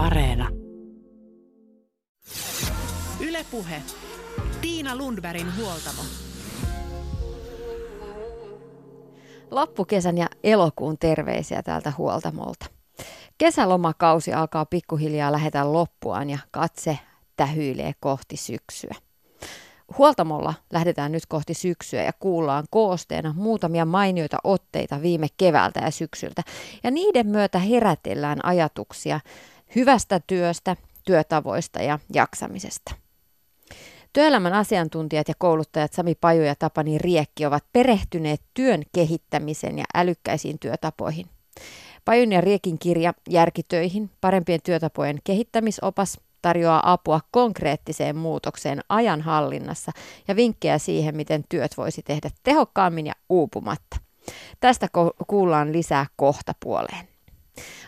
Areena. Ylepuhe. Tiina Lundbergin huoltamo. Loppukesän ja elokuun terveisiä täältä huoltamolta. Kesälomakausi alkaa pikkuhiljaa lähetä loppuaan ja katse tähyilee kohti syksyä. Huoltamolla lähdetään nyt kohti syksyä ja kuullaan koosteena muutamia mainioita otteita viime keväältä ja syksyltä. Ja niiden myötä herätellään ajatuksia hyvästä työstä, työtavoista ja jaksamisesta. Työelämän asiantuntijat ja kouluttajat Sami Paju ja Tapani Riekki ovat perehtyneet työn kehittämisen ja älykkäisiin työtapoihin. Pajun ja Riekin kirja Järkitöihin, parempien työtapojen kehittämisopas, tarjoaa apua konkreettiseen muutokseen ajan hallinnassa ja vinkkejä siihen, miten työt voisi tehdä tehokkaammin ja uupumatta. Tästä kuullaan lisää kohta puoleen.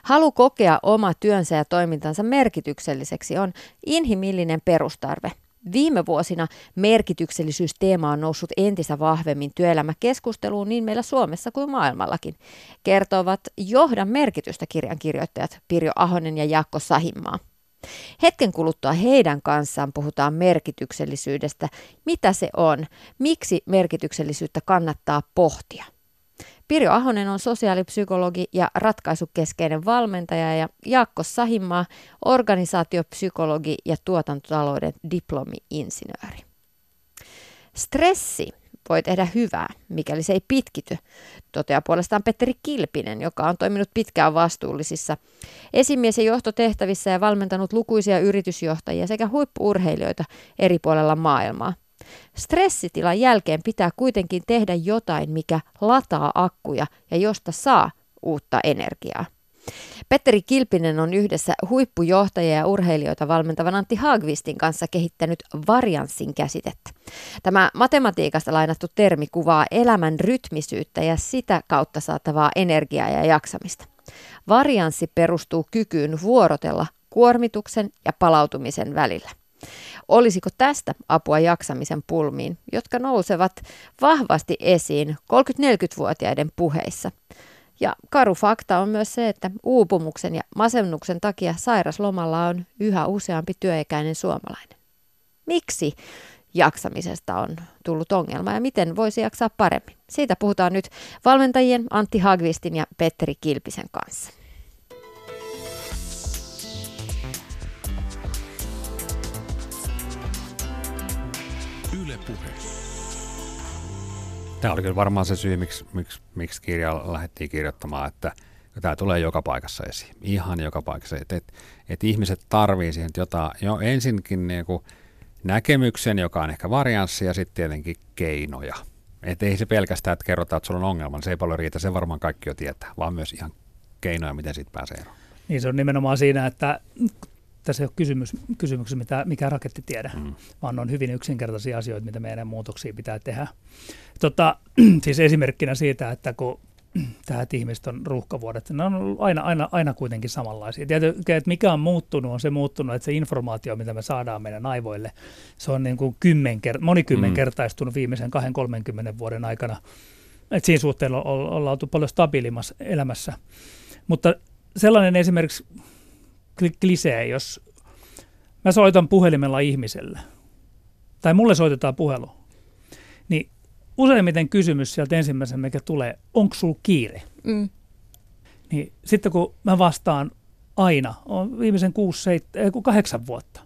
Halu kokea oma työnsä ja toimintansa merkitykselliseksi on inhimillinen perustarve. Viime vuosina merkityksellisyysteema on noussut entistä vahvemmin työelämäkeskusteluun niin meillä Suomessa kuin maailmallakin, kertovat Johdan merkitystä kirjan kirjoittajat Pirjo Ahonen ja Jaakko Sahimaa. Hetken kuluttua heidän kanssaan puhutaan merkityksellisyydestä, mitä se on, miksi merkityksellisyyttä kannattaa pohtia. Pirjo Ahonen on sosiaalipsykologi ja ratkaisukeskeinen valmentaja ja Jaakko Sahimaa organisaatiopsykologi ja tuotantotalouden diplomi-insinööri. Stressi voi tehdä hyvää, mikäli se ei pitkity, toteaa puolestaan Petteri Kilpinen, joka on toiminut pitkään vastuullisissa esimies- ja johtotehtävissä ja valmentanut lukuisia yritysjohtajia sekä huippuurheilijoita eri puolella maailmaa. Stressitilan jälkeen pitää kuitenkin tehdä jotain, mikä lataa akkuja ja josta saa uutta energiaa. Petteri Kilpinen on yhdessä huippujohtajia ja urheilijoita valmentavan Antti Haagvistin kanssa kehittänyt varianssin käsitettä. Tämä matematiikasta lainattu termi kuvaa elämän rytmisyyttä ja sitä kautta saatavaa energiaa ja jaksamista. Varianssi perustuu kykyyn vuorotella kuormituksen ja palautumisen välillä. Olisiko tästä apua jaksamisen pulmiin, jotka nousevat vahvasti esiin 30-40-vuotiaiden puheissa? Ja karu fakta on myös se, että uupumuksen ja masennuksen takia sairaslomalla on yhä useampi työikäinen suomalainen. Miksi jaksamisesta on tullut ongelma ja miten voisi jaksaa paremmin? Siitä puhutaan nyt valmentajien Antti Hagvistin ja Petteri Kilpisen kanssa. Tämä oli kyllä varmaan se syy, miksi, miksi, miksi kirja lähdettiin kirjoittamaan, että tämä tulee joka paikassa esiin. Ihan joka paikassa. Että et, et ihmiset tarvii siihen jotain, jo ensinkin niinku näkemyksen, joka on ehkä varianssi, ja sitten tietenkin keinoja. Että ei se pelkästään, että kerrotaan, että sulla on ongelma, niin se ei paljon riitä, se varmaan kaikki jo tietää, vaan myös ihan keinoja, miten siitä pääsee eroon. Niin se on nimenomaan siinä, että tässä ei ole kysymys, kysymyksessä mitä, mikä raketti tiedä, mm. vaan on hyvin yksinkertaisia asioita, mitä meidän muutoksia pitää tehdä. Tota, siis esimerkkinä siitä, että kun tähän ihmiset on ruuhkavuodet, ne on aina, aina, aina kuitenkin samanlaisia. Tietysti, että mikä on muuttunut, on se muuttunut, että se informaatio, mitä me saadaan meidän aivoille, se on niin kuin kymmenker- monikymmenkertaistunut mm. viimeisen 20-30 vuoden aikana. Et siinä suhteella ollaan oltu paljon stabiilimmassa elämässä. Mutta sellainen esimerkiksi klisee, jos mä soitan puhelimella ihmiselle, tai mulle soitetaan puhelu, niin useimmiten kysymys sieltä ensimmäisen, mikä tulee, onko sulla kiire? Mm. Niin sitten kun mä vastaan aina, on viimeisen kuusi, seit, äh, kahdeksan vuotta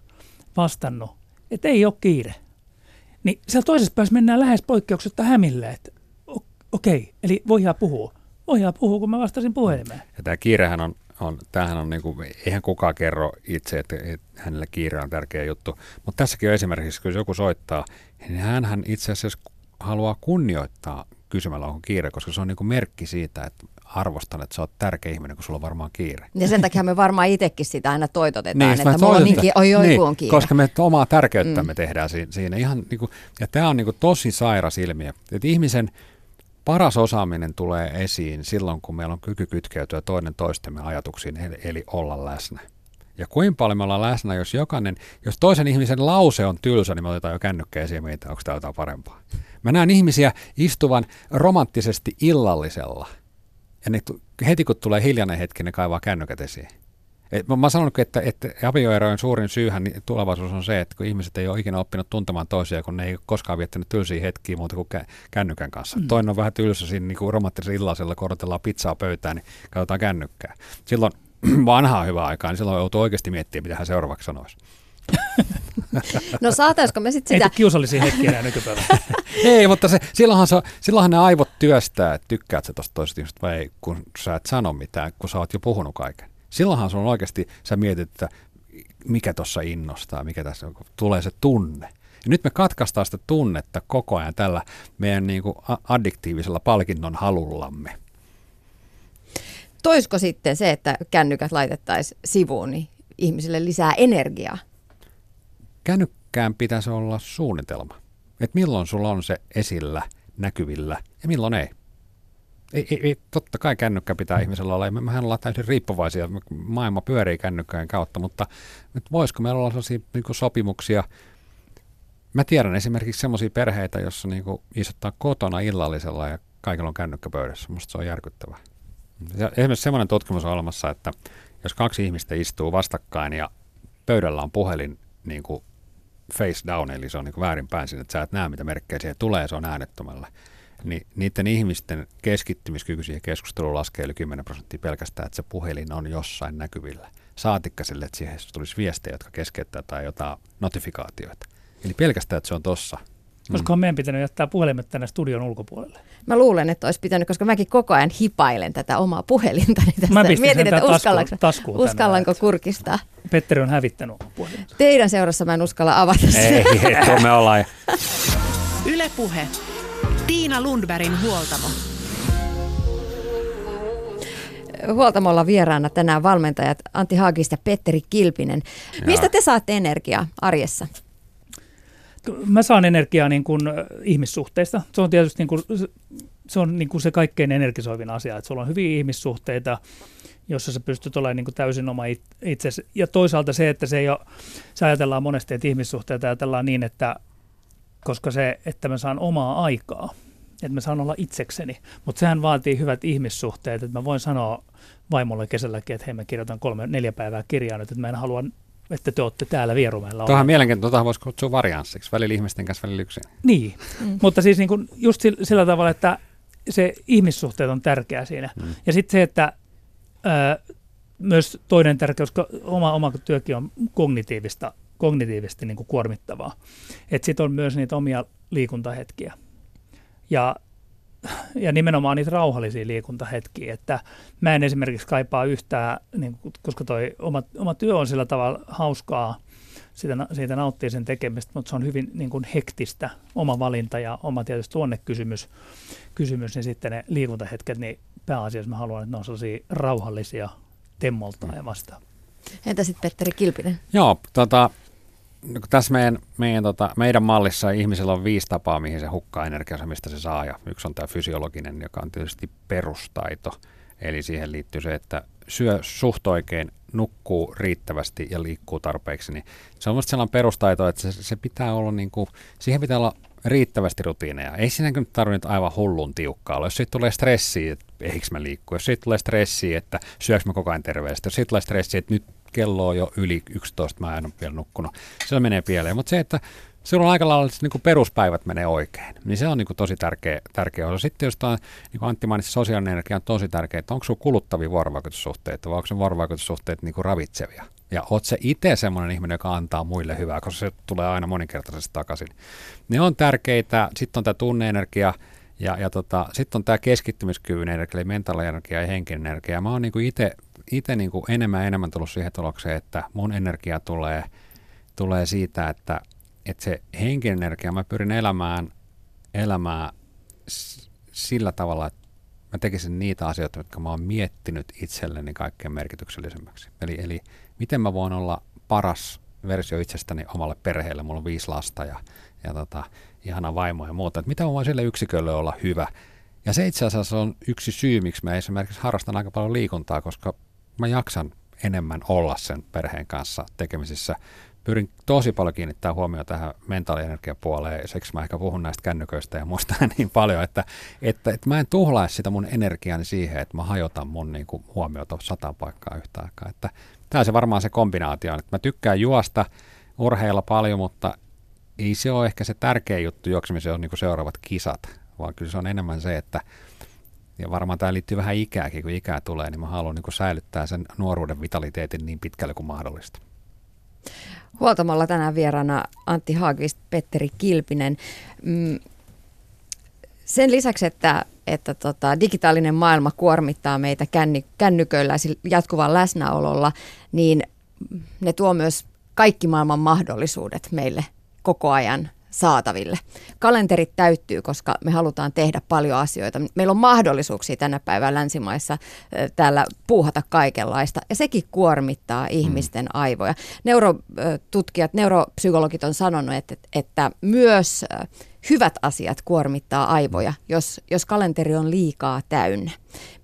vastannut, että ei ole kiire. Niin siellä toisessa päässä mennään lähes poikkeuksetta hämille, että okei, okay, eli voidaan puhua. Voidaan puhua, kun mä vastasin puhelimeen. Ja tämä kiirehän on on, tämähän on, niin kuin, eihän kukaan kerro itse, että, että hänellä kiire on tärkeä juttu. Mutta tässäkin on esimerkiksi, kun joku soittaa, niin hän itse asiassa haluaa kunnioittaa kysymällä, onko kiire, koska se on niin kuin merkki siitä, että arvostan, että sä oot tärkeä ihminen, kun sulla on varmaan kiire. Ja sen takia me varmaan itsekin sitä aina toitotetaan, niin, että mulla on niin, oi, oi, niin, on kiire. Koska me omaa tärkeyttämme mm. tehdään siinä. Ihan niin kuin, ja tämä on niin kuin tosi sairas ilmiö, että ihmisen paras osaaminen tulee esiin silloin, kun meillä on kyky kytkeytyä toinen toistemme ajatuksiin, eli, olla läsnä. Ja kuinka paljon me ollaan läsnä, jos jokainen, jos toisen ihmisen lause on tylsä, niin me otetaan jo kännykkä esiin meitä, onko tämä jotain parempaa. Mä näen ihmisiä istuvan romanttisesti illallisella. Ja ne, heti kun tulee hiljainen hetki, ne kaivaa kännykät esiin. Et mä, mä sanonut, että, että avioerojen suurin syyhän niin tulevaisuus on se, että kun ihmiset ei ole ikinä oppinut tuntemaan toisia, kun ne ei koskaan viettänyt tylsiä hetkiä muuta kuin kännykän kanssa. Mm. Toinen on vähän tylsä siinä niin romanttisella illasella, korotellaan pizzaa pöytään, niin katsotaan kännykkää. Silloin vanhaa hyvää aikaa, niin silloin joutuu oikeasti miettimään, mitä hän seuraavaksi sanoisi. No saataisiko me sitten sitä... Ei kiusallisia hetkiä enää nykypäivänä. ei, mutta se, silloinhan, se, silloinhan ne aivot työstää, että tykkäät sä tuosta toisesta vai ei, kun sä et sano mitään, kun sä oot jo puhunut kaiken. Silloinhan sun oikeasti, sä mietit, että mikä tuossa innostaa, mikä tässä tulee se tunne. Ja nyt me katkaistaan sitä tunnetta koko ajan tällä meidän niin kuin addiktiivisella palkinnon halullamme. Toisko sitten se, että kännykät laitettaisiin sivuun, niin ihmisille lisää energiaa? Kännykkään pitäisi olla suunnitelma. Että milloin sulla on se esillä, näkyvillä ja milloin ei. Ei, ei, ei, totta kai kännykkä pitää ihmisellä olla. Mehän ollaan täysin riippuvaisia. Maailma pyörii kännykkäin kautta, mutta että voisiko meillä olla sellaisia niin sopimuksia. Mä tiedän esimerkiksi sellaisia perheitä, jossa niin istuttaa kotona illallisella ja kaikilla on kännykkä pöydässä. Musta se on järkyttävää. Ja esimerkiksi semmoinen tutkimus on olemassa, että jos kaksi ihmistä istuu vastakkain ja pöydällä on puhelin niin kuin face down, eli se on niin väärinpäin sinne, että sä et näe mitä merkkejä siihen tulee, se on äänettömällä niin niiden ihmisten keskittymiskyky siihen keskusteluun laskee yli 10 prosenttia pelkästään, että se puhelin on jossain näkyvillä. Saatikka sille, että siihen tulisi viestejä, jotka keskeyttää tai jotain notifikaatioita. Eli pelkästään, että se on tossa. Koska mm. meidän pitänyt jättää puhelimet tänne studion ulkopuolelle. Mä luulen, että olisi pitänyt, koska mäkin koko ajan hipailen tätä omaa puhelinta. Niin Mä Mietin, että uskallanko, taskuun uskallanko tänään, kurkistaa. Petteri on hävittänyt puhelinta. Teidän seurassa mä en uskalla avata sitä. Ei, ei me ollaan. Ylepuhe Tiina Lundbergin huoltamo. Huoltamolla vieraana tänään valmentajat Antti Haagista ja Petteri Kilpinen. Mistä te saatte energiaa arjessa? Mä saan energiaa niin kuin ihmissuhteista. Se on tietysti niin kuin, se, on niin kuin se kaikkein energisoivin asia, että sulla on hyviä ihmissuhteita, jossa sä pystyt olemaan niin kuin täysin oma itsesi. Ja toisaalta se, että se ei ole, se ajatellaan monesti, että ihmissuhteita ajatellaan niin, että koska se, että mä saan omaa aikaa, että mä saan olla itsekseni. Mutta sehän vaatii hyvät ihmissuhteet, että mä voin sanoa vaimolle kesälläkin, että hei mä kirjoitan kolme, neljä päivää kirjaa nyt, että mä en halua että te olette täällä Vierumäellä. Tuohan on mielenkiintoista, tuohon voisi kutsua varianssiksi, välillä ihmisten kanssa, välillä yksin. Niin, mm. mutta siis niin kuin just sillä tavalla, että se ihmissuhteet on tärkeää siinä. Mm. Ja sitten se, että ää, myös toinen tärkeys, koska oma, oma työkin on kognitiivista kognitiivisesti niin kuin kuormittavaa. Että sitten on myös niitä omia liikuntahetkiä. Ja, ja nimenomaan niitä rauhallisia liikuntahetkiä, että mä en esimerkiksi kaipaa yhtään, niin, koska toi oma, oma työ on sillä tavalla hauskaa, siitä, siitä nauttii sen tekemistä, mutta se on hyvin niin kuin hektistä, oma valinta ja oma tietysti tuonnekysymys, kysymys, niin sitten ne liikuntahetket, niin pääasiassa mä haluan, että ne on sellaisia rauhallisia temmoltaan ja vastaan. Entä sitten Petteri Kilpinen? Joo, tota, No, tässä meidän, meidän, tota, meidän mallissa ihmisellä on viisi tapaa, mihin se hukkaa energiansa, mistä se saa. Ja yksi on tämä fysiologinen, joka on tietysti perustaito. Eli siihen liittyy se, että syö suht oikein, nukkuu riittävästi ja liikkuu tarpeeksi. Niin se on minusta sellainen perustaito, että se, se pitää olla, niin kuin, siihen pitää olla riittävästi rutiineja. Ei siinä nyt tarvitse aivan hullun tiukkaa olla. Jos siitä tulee stressiä, että eikö mä liikku, jos siitä tulee stressiä, että syöks mä koko ajan terveesti, jos siitä tulee stressiä, että nyt kello on jo yli 11, mä en ole vielä nukkunut. Se menee pieleen, mutta se, että silloin aika lailla niin kuin peruspäivät menee oikein, niin se on niin kuin tosi tärkeä, tärkeä osa. Sitten jos tämä, niin kuin Antti mainitsi, sosiaalinen energia on tosi tärkeä, että onko sinulla kuluttavia vuorovaikutussuhteita vai onko se vuorovaikutussuhteet niin kuin ravitsevia. Ja oot se itse semmoinen ihminen, joka antaa muille hyvää, koska se tulee aina moninkertaisesti takaisin. Ne on tärkeitä. Sitten on tämä tunneenergia, ja, ja tota, sitten on tämä keskittymiskyvyn energia, eli mentaalienergia ja henkinen energia. Mä oon niin itse niin kuin enemmän ja enemmän tullut siihen tulokseen, että mun energia tulee, tulee siitä, että, että se henkinen energia, mä pyrin elämään, elämään sillä tavalla, että mä tekisin niitä asioita, jotka mä oon miettinyt itselleni kaikkein merkityksellisemmäksi. Eli, eli miten mä voin olla paras versio itsestäni omalle perheelle, mulla on viisi lasta ja, ja tota, ihana vaimo ja muuta, että mitä mä voin sille yksikölle olla hyvä. Ja se itse asiassa on yksi syy, miksi mä esimerkiksi harrastan aika paljon liikuntaa, koska mä jaksan enemmän olla sen perheen kanssa tekemisissä. Pyrin tosi paljon kiinnittää huomioon tähän mentaalienergiapuoleen, seksi mä ehkä puhun näistä kännyköistä ja muista niin paljon, että, että, että mä en tuhlaa sitä mun energiani siihen, että mä hajotan mun niin kuin, huomiota sata paikkaa yhtä aikaa. Että tämä on se varmaan se kombinaatio, että mä tykkään juosta, urheilla paljon, mutta ei se ole ehkä se tärkeä juttu juoksemiseen on niin seuraavat kisat, vaan kyllä se on enemmän se, että ja varmaan tämä liittyy vähän ikääkin, kun ikää tulee, niin mä haluan niin säilyttää sen nuoruuden vitaliteetin niin pitkälle kuin mahdollista. Huoltamalla tänään vieraana Antti Haagvist, Petteri Kilpinen. Mm, sen lisäksi, että, että tota, digitaalinen maailma kuormittaa meitä känny, kännyköillä jatkuvan läsnäololla, niin ne tuo myös kaikki maailman mahdollisuudet meille koko ajan saataville. Kalenterit täyttyy, koska me halutaan tehdä paljon asioita. Meillä on mahdollisuuksia tänä päivänä länsimaissa täällä puuhata kaikenlaista, ja sekin kuormittaa ihmisten mm. aivoja. Neurotutkijat, neuropsykologit on sanonut, että, että myös hyvät asiat kuormittaa aivoja, jos, jos kalenteri on liikaa täynnä.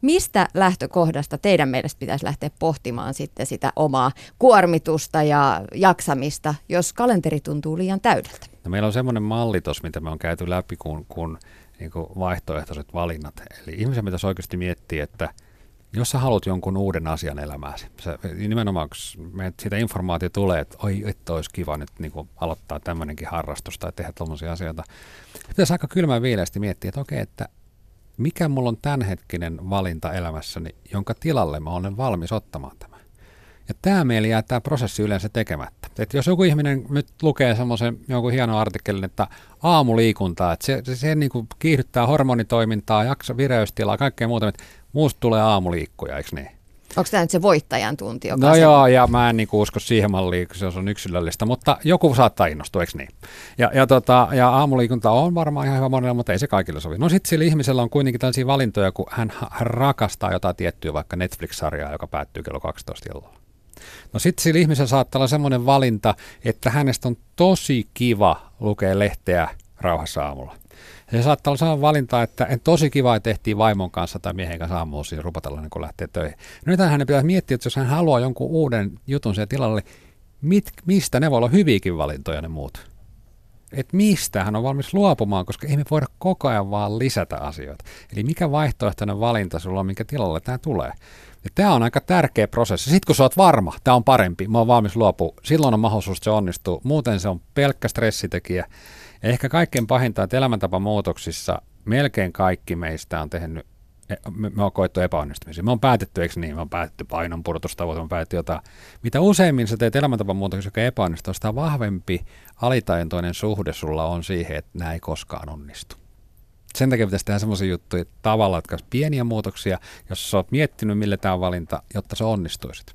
Mistä lähtökohdasta teidän mielestä pitäisi lähteä pohtimaan sitten sitä omaa kuormitusta ja jaksamista, jos kalenteri tuntuu liian täydeltä? No meillä on semmoinen malli tuossa, mitä me on käyty läpi, kun, kun niin kuin vaihtoehtoiset valinnat. Eli ihmisen pitäisi oikeasti miettiä, että jos sä haluat jonkun uuden asian elämääsi, sä, nimenomaan kun siitä informaatio tulee, että oi, että olisi kiva nyt niin kuin aloittaa tämmöinenkin harrastus tai tehdä tuollaisia asioita, pitäisi aika kylmän viileästi miettiä, että okei, että mikä mulla on tämänhetkinen valinta elämässäni, jonka tilalle mä olen valmis ottamaan tämän. Ja tämä meillä jää tämä prosessi yleensä tekemättä. Et jos joku ihminen nyt lukee semmoisen jonkun hienon artikkelin, että aamuliikuntaa, että se, se, se niin kuin kiihdyttää hormonitoimintaa, jakso, vireystilaa, kaikkea muuta, että muusta tulee aamuliikkuja, eikö niin? Onko tämä nyt se voittajan tunti? Joka no se... joo, ja mä en niinku usko siihen malliin, kun se on yksilöllistä, mutta joku saattaa innostua, eikö niin? Ja, ja, tota, ja aamuliikunta on varmaan ihan hyvä monella, mutta ei se kaikille sovi. No sitten sillä ihmisellä on kuitenkin tällaisia valintoja, kun hän, hän rakastaa jotain tiettyä vaikka Netflix-sarjaa, joka päättyy kello 12 illalla. No sitten sillä ihmisellä saattaa olla semmoinen valinta, että hänestä on tosi kiva lukea lehteä rauhassa aamulla. Ja se saattaa olla sellainen valinta, että en tosi kiva, että tehtiin vaimon kanssa tai miehen kanssa aamulla siis rupatella, niin kun lähtee töihin. No nyt hänen pitää miettiä, että jos hän haluaa jonkun uuden jutun sen tilalle, mit, mistä ne voi olla hyviäkin valintoja ne muut. Että mistä hän on valmis luopumaan, koska ei me voida koko ajan vaan lisätä asioita. Eli mikä vaihtoehtoinen valinta sulla on, minkä tilalle tämä tulee. Ja tämä on aika tärkeä prosessi. Sitten kun sä oot varma, tämä on parempi, mä oon valmis luopua, silloin on mahdollisuus, että se onnistuu. Muuten se on pelkkä stressitekijä. Ja ehkä kaikkein pahinta, että elämäntapamuutoksissa melkein kaikki meistä on tehnyt, e, me, me on koettu epäonnistumisia. Me on päätetty, eikö niin? Me on päätetty painonpurtustavoite, me on päätetty jotain. Mitä useimmin sä teet elämäntapamuutoksia, joka epäonnistuu, sitä vahvempi alitaintoinen suhde sulla on siihen, että nämä ei koskaan onnistu. Sen takia pitäisi tehdä semmoisia juttuja tavalla, jotka pieniä muutoksia, jos sä oot miettinyt, millä tämä on valinta, jotta se onnistuisit.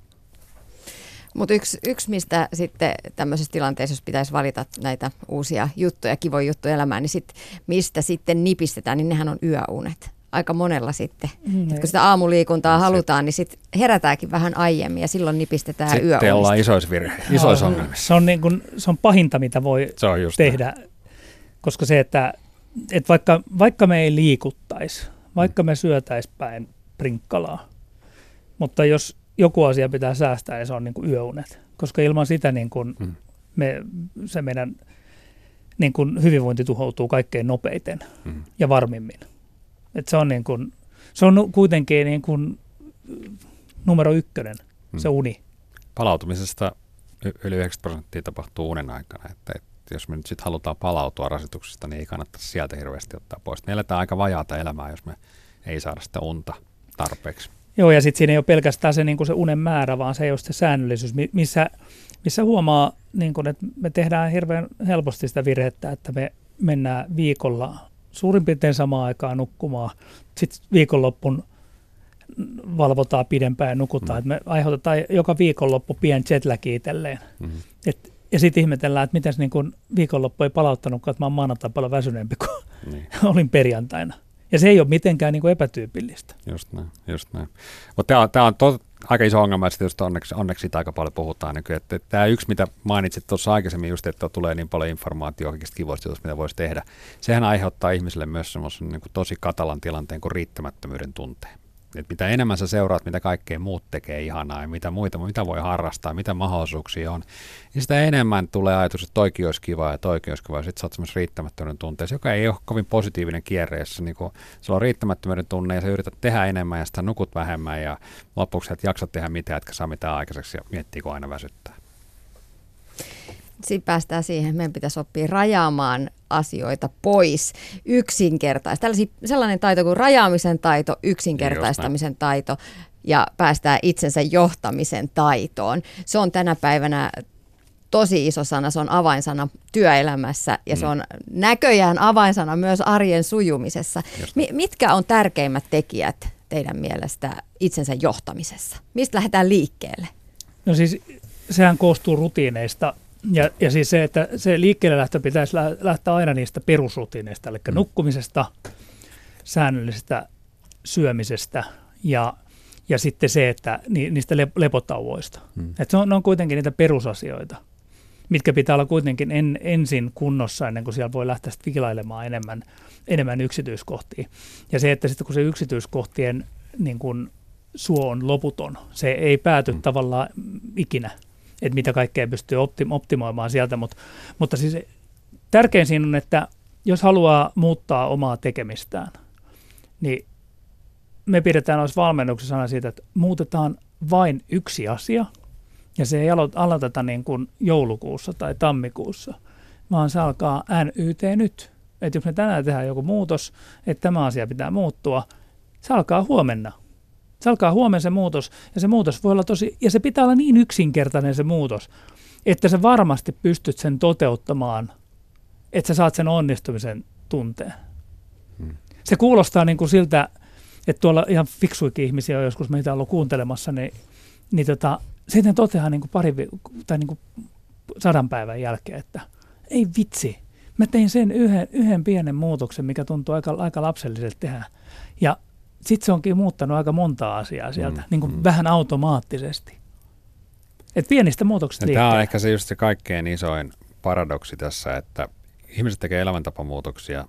Mutta yksi, yksi, mistä sitten tämmöisessä tilanteessa, jos pitäisi valita näitä uusia juttuja, kivoja juttuja elämään, niin sit, mistä sitten nipistetään, niin nehän on yöunet. Aika monella sitten. Mm. Et kun sitä aamuliikuntaa no, halutaan, niin sitten herätäänkin vähän aiemmin ja silloin nipistetään sitten yöunista. Sitten ollaan isoissa virhe, isoissa no, ongelmissa. Se on, niin kun, se on pahinta, mitä voi tehdä. Näin. Koska se, että et vaikka, vaikka me ei liikuttaisi, vaikka me syötäisi päin prinkkalaa, mutta jos joku asia pitää säästää, niin se on niin kuin yöunet. Koska ilman sitä niin kuin mm. me, se meidän niin kuin hyvinvointi tuhoutuu kaikkein nopeiten mm. ja varmimmin. Et se, on niin kuin, se on kuitenkin niin kuin numero ykkönen, mm. se uni. Palautumisesta yli 90 prosenttia tapahtuu unen aikana. Että, että jos me nyt sitten halutaan palautua rasituksesta, niin ei kannata sieltä hirveästi ottaa pois. Me eletään aika vajaata elämää, jos me ei saada sitä unta tarpeeksi. Joo, ja sitten siinä ei ole pelkästään se, niin se unen määrä, vaan se ei ole se säännöllisyys, missä, missä huomaa, niin kuin, että me tehdään hirveän helposti sitä virhettä, että me mennään viikolla suurin piirtein samaan aikaan nukkumaan. Sitten viikonloppun valvotaan pidempään ja nukutaan. Mm. me aiheutetaan joka viikonloppu pien jetlagi itselleen. Mm. Et ja sitten ihmetellään, että miten niin viikonloppu ei palauttanut, että mä oon maanantai paljon väsyneempi kuin niin. olin perjantaina. Ja se ei ole mitenkään niin kuin epätyypillistä. Just näin, just näin. Mutta tämä on, tää on to, aika iso ongelma, että onneksi, onneksi siitä aika paljon puhutaan. Niin että, että tämä yksi, mitä mainitsit tuossa aikaisemmin, just, että tulee niin paljon informaatiota kaikista kivoista mitä voisi tehdä, sehän aiheuttaa ihmisille myös semmoisen niin tosi katalan tilanteen kuin riittämättömyyden tunteen. Et mitä enemmän sä seuraat, mitä kaikkea muut tekee ihanaa ja mitä muita, mitä voi harrastaa, mitä mahdollisuuksia on, niin sitä enemmän tulee ajatus, että toikin olisi kiva ja toikin olisi kiva. Sitten sä oot semmoisessa riittämättömyyden tunteessa, joka ei ole kovin positiivinen kierre, jossa niin sulla on riittämättömyyden tunne ja sä yrität tehdä enemmän ja sitä nukut vähemmän ja lopuksi et jaksa tehdä mitään, etkä saa mitään aikaiseksi ja miettii, kun aina väsyttää. Siinä päästään siihen, että meidän pitäisi oppia rajaamaan asioita pois yksinkertaista. Sellainen taito kuin rajaamisen taito, yksinkertaistamisen taito ja päästään itsensä johtamisen taitoon. Se on tänä päivänä tosi iso sana, se on avainsana työelämässä ja mm. se on näköjään avainsana myös arjen sujumisessa. Mi- mitkä on tärkeimmät tekijät teidän mielestä itsensä johtamisessa? Mistä lähdetään liikkeelle? No siis sehän koostuu rutiineista ja, ja siis se, että se liikkeelle lähtö pitäisi lähteä aina niistä perusrutiineista, eli mm. nukkumisesta, säännöllisestä syömisestä ja, ja sitten se, että ni, niistä lepotauvoista. Mm. Että se on, ne on kuitenkin niitä perusasioita, mitkä pitää olla kuitenkin en, ensin kunnossa ennen kuin siellä voi lähteä sitten vilailemaan enemmän, enemmän yksityiskohtia. Ja se, että sitten kun se yksityiskohtien niin kun, suo on loputon, se ei pääty mm. tavallaan ikinä – että mitä kaikkea pystyy optim- optimoimaan sieltä, Mut, mutta siis tärkein siinä on, että jos haluaa muuttaa omaa tekemistään, niin me pidetään olisi valmennuksessa aina siitä, että muutetaan vain yksi asia, ja se ei aloiteta niin kuin joulukuussa tai tammikuussa, vaan se alkaa NYT nyt. Että jos me tänään tehdään joku muutos, että tämä asia pitää muuttua, se alkaa huomenna – se alkaa huomenna se muutos, ja se muutos voi olla tosi, ja se pitää olla niin yksinkertainen se muutos, että sä varmasti pystyt sen toteuttamaan, että sä saat sen onnistumisen tunteen. Hmm. Se kuulostaa niin kuin siltä, että tuolla ihan fiksuikin ihmisiä on joskus meitä ollut kuuntelemassa, niin, niin tota, sitten toteaa niin kuin pari tai niin kuin sadan päivän jälkeen, että ei vitsi, mä tein sen yhden, yhden pienen muutoksen, mikä tuntuu aika, aika lapselliselta tehdä. Ja sitten se onkin muuttanut aika monta asiaa sieltä, mm, niin kuin mm. vähän automaattisesti. Et pienistä muutoksista Tämä on ehkä se just se kaikkein isoin paradoksi tässä, että ihmiset tekee elämäntapamuutoksia,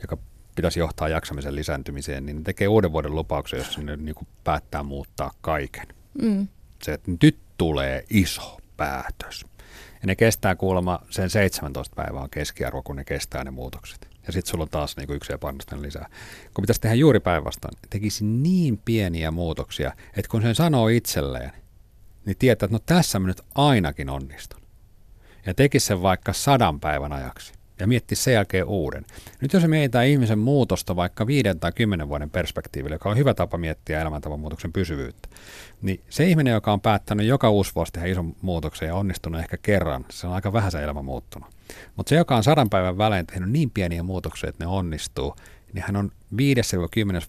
joka pitäisi johtaa jaksamisen lisääntymiseen, niin ne tekee uuden vuoden lupauksen, jossa ne niin kuin päättää muuttaa kaiken. Mm. Se, että nyt tulee iso päätös. Ja ne kestää kuulemma sen 17 päivää keskiarvo, kun ne kestää ne muutokset ja sitten sulla on taas niin yksi epäonnistunut lisää. Kun pitäisi tehdä juuri päinvastoin, tekisi niin pieniä muutoksia, että kun sen sanoo itselleen, niin tietää, että no tässä mä nyt ainakin onnistun. Ja tekisi sen vaikka sadan päivän ajaksi ja mietti sen jälkeen uuden. Nyt jos mietitään ihmisen muutosta vaikka viiden tai kymmenen vuoden perspektiivillä, joka on hyvä tapa miettiä elämäntavan muutoksen pysyvyyttä, niin se ihminen, joka on päättänyt joka uusi vuosi tehdä ison muutoksen ja onnistunut ehkä kerran, se on aika vähän se elämä muuttunut. Mutta se, joka on sadan päivän välein tehnyt niin pieniä muutoksia, että ne onnistuu, niin hän on 5-10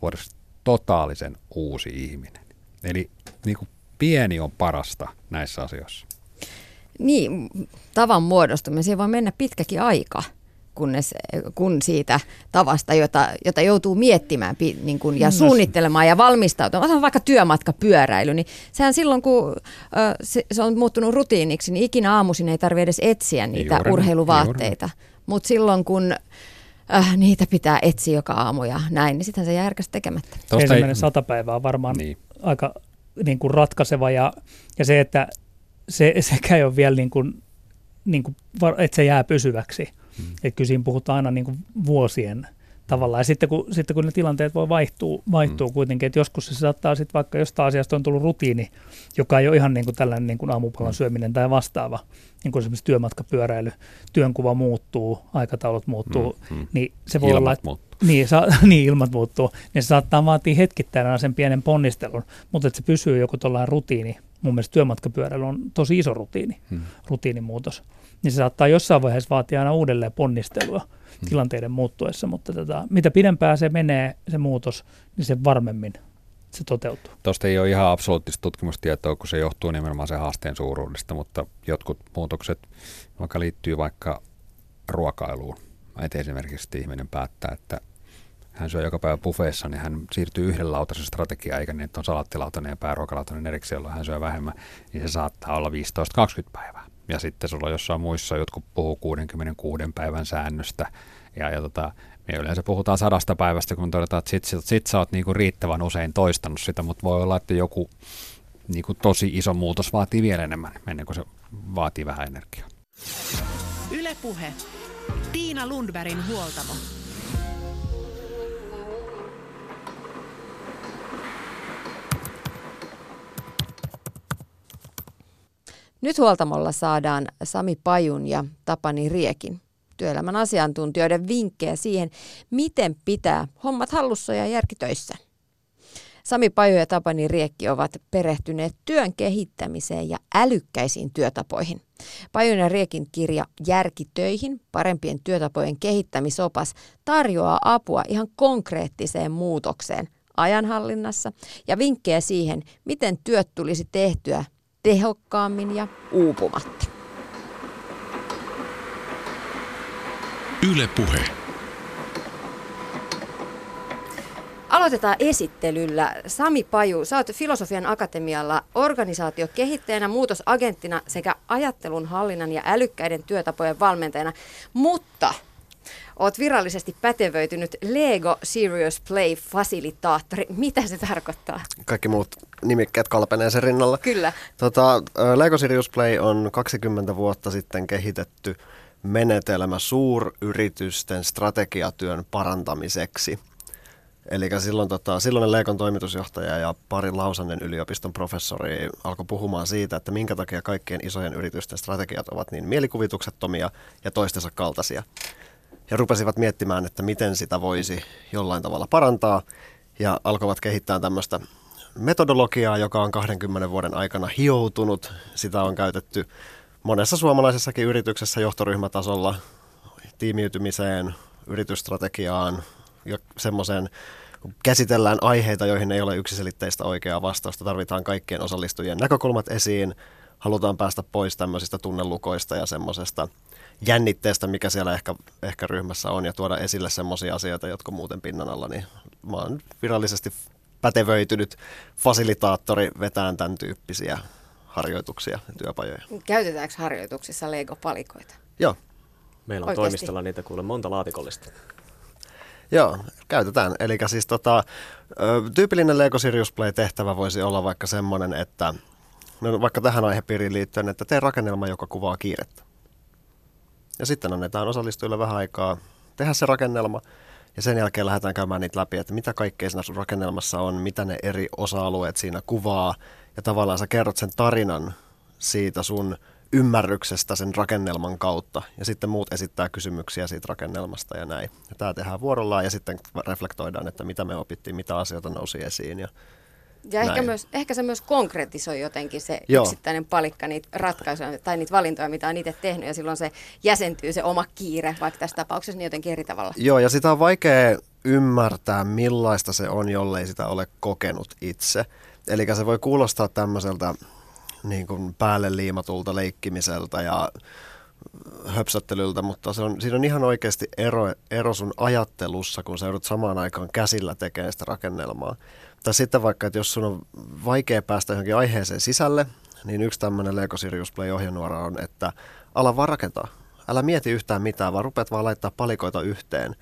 vuodessa totaalisen uusi ihminen. Eli niin kuin pieni on parasta näissä asioissa. Niin, tavan muodostuminen, voi mennä pitkäkin aika kunnes, kun siitä tavasta, jota, jota joutuu miettimään niin kun, ja suunnittelemaan ja valmistautumaan. Vaikka työmatkapyöräily, niin sehän silloin kun se, se on muuttunut rutiiniksi, niin ikinä aamuisin ei tarvitse edes etsiä niitä juuri, urheiluvaatteita. Mutta silloin kun äh, niitä pitää etsiä joka aamu ja näin, niin sitten se jää tekemättä. Tosta Ensimmäinen ei... sata päivää on varmaan niin. aika niin kuin ratkaiseva ja, ja se, että se, sekä ei ole vielä niin kuin, niin kuin, että se jää pysyväksi Mm. Että kyllä siinä puhutaan aina niin kuin vuosien tavallaan. Ja sitten kun, sitten kun ne tilanteet voi vaihtua, vaihtua mm. kuitenkin, että joskus se saattaa sitten vaikka jostain asiasta on tullut rutiini, joka ei ole ihan niin kuin tällainen niin kuin aamupalan mm. syöminen tai vastaava, niin kuin esimerkiksi työmatkapyöräily, työnkuva muuttuu, aikataulut muuttuu, mm. Mm. niin se voi ilmat olla, että, muuttuu. Niin, sa, niin, ilmat muuttuu, niin se saattaa vaatia hetkittäin sen pienen ponnistelun, mutta että se pysyy joku tuollainen rutiini. Mun mielestä työmatkapyöräily on tosi iso rutiini, mm. rutiinimuutos niin se saattaa jossain vaiheessa vaatia aina uudelleen ponnistelua hmm. tilanteiden muuttuessa, mutta tota, mitä pidempään se menee se muutos, niin se varmemmin se toteutuu. Tuosta ei ole ihan absoluuttista tutkimustietoa, kun se johtuu nimenomaan sen haasteen suuruudesta, mutta jotkut muutokset, vaikka liittyy vaikka ruokailuun, että esimerkiksi ihminen päättää, että hän syö joka päivä buffeessa, niin hän siirtyy yhden lautasen strategiaan, eikä niin, että on salattilautainen ja pääruokalautainen erikseen, jolloin hän syö vähemmän, niin se saattaa olla 15-20 päivää ja sitten sulla jossain muissa jotkut puhuu 66 päivän säännöstä, ja, ja tota, me yleensä puhutaan sadasta päivästä, kun todetaan, että sit, sit, sit sä oot niinku riittävän usein toistanut sitä, mutta voi olla, että joku niinku tosi iso muutos vaatii vielä enemmän, ennen kuin se vaatii vähän energiaa. Ylepuhe. Tiina Lundbergin huoltamo. Nyt huoltamolla saadaan Sami Pajun ja Tapani Riekin työelämän asiantuntijoiden vinkkejä siihen, miten pitää hommat hallussa ja järkitöissä. Sami Paju ja Tapani Riekki ovat perehtyneet työn kehittämiseen ja älykkäisiin työtapoihin. Pajun ja Riekin kirja Järkitöihin, parempien työtapojen kehittämisopas, tarjoaa apua ihan konkreettiseen muutokseen ajanhallinnassa ja vinkkejä siihen, miten työt tulisi tehtyä tehokkaammin ja uupumatta. Yle Puhe. Aloitetaan esittelyllä. Sami Paju, sä oot Filosofian Akatemialla organisaatiokehittäjänä, muutosagenttina sekä ajattelun hallinnan ja älykkäiden työtapojen valmentajana, mutta oot virallisesti pätevöitynyt Lego Serious Play Fasilitaattori. Mitä se tarkoittaa? Kaikki muut nimikkeet kalpenee sen rinnalla. Kyllä. Tota, Lego Serious Play on 20 vuotta sitten kehitetty menetelmä suuryritysten strategiatyön parantamiseksi. Eli silloin tota, silloinen Leikon toimitusjohtaja ja pari Lausannen yliopiston professori alkoi puhumaan siitä, että minkä takia kaikkien isojen yritysten strategiat ovat niin mielikuvituksettomia ja toistensa kaltaisia. Ja rupesivat miettimään, että miten sitä voisi jollain tavalla parantaa ja alkoivat kehittää tämmöistä metodologiaa, joka on 20 vuoden aikana hioutunut. Sitä on käytetty monessa suomalaisessakin yrityksessä johtoryhmätasolla tiimiytymiseen, yritysstrategiaan ja semmoiseen, käsitellään aiheita, joihin ei ole yksiselitteistä oikeaa vastausta, tarvitaan kaikkien osallistujien näkökulmat esiin, halutaan päästä pois tämmöisistä tunnelukoista ja semmoisesta jännitteestä, mikä siellä ehkä, ehkä ryhmässä on, ja tuoda esille semmoisia asioita, jotka muuten pinnan alla, niin mä oon virallisesti pätevöitynyt fasilitaattori vetään tämän tyyppisiä harjoituksia ja työpajoja. Käytetäänkö harjoituksissa Lego-palikoita? Joo. Meillä on Oikeasti? toimistolla niitä kuule monta laatikollista. Joo, käytetään. Eli siis tota, tyypillinen Lego Serious Play-tehtävä voisi olla vaikka semmoinen, että no vaikka tähän aihepiiriin liittyen, että tee rakennelma, joka kuvaa kiirettä. Ja sitten annetaan osallistujille vähän aikaa tehdä se rakennelma, ja sen jälkeen lähdetään käymään niitä läpi, että mitä kaikkea siinä sun rakennelmassa on, mitä ne eri osa-alueet siinä kuvaa, ja tavallaan sä kerrot sen tarinan siitä sun ymmärryksestä sen rakennelman kautta, ja sitten muut esittää kysymyksiä siitä rakennelmasta ja näin. Ja tämä tehdään vuorollaan, ja sitten reflektoidaan, että mitä me opittiin, mitä asioita nousi esiin, ja Ja ehkä, Näin. myös, ehkä se myös konkretisoi jotenkin se Joo. yksittäinen palikka, niitä ratkaisuja tai niitä valintoja, mitä on itse tehnyt, ja silloin se jäsentyy se oma kiire, vaikka tässä tapauksessa niin jotenkin eri tavalla. Joo, ja sitä on vaikea ymmärtää, millaista se on, jollei sitä ole kokenut itse. Eli se voi kuulostaa tämmöiseltä niin kuin päälle liimatulta leikkimiseltä ja höpsöttelyltä, mutta se on, siinä on ihan oikeasti ero, ero sun ajattelussa, kun sä joudut samaan aikaan käsillä tekemään sitä rakennelmaa. Tai sitten vaikka, että jos sun on vaikea päästä johonkin aiheeseen sisälle, niin yksi tämmöinen Lego Serious Play ohjenuora on, että ala vaan rakentaa. Älä mieti yhtään mitään, vaan rupeat vaan laittaa palikoita yhteen.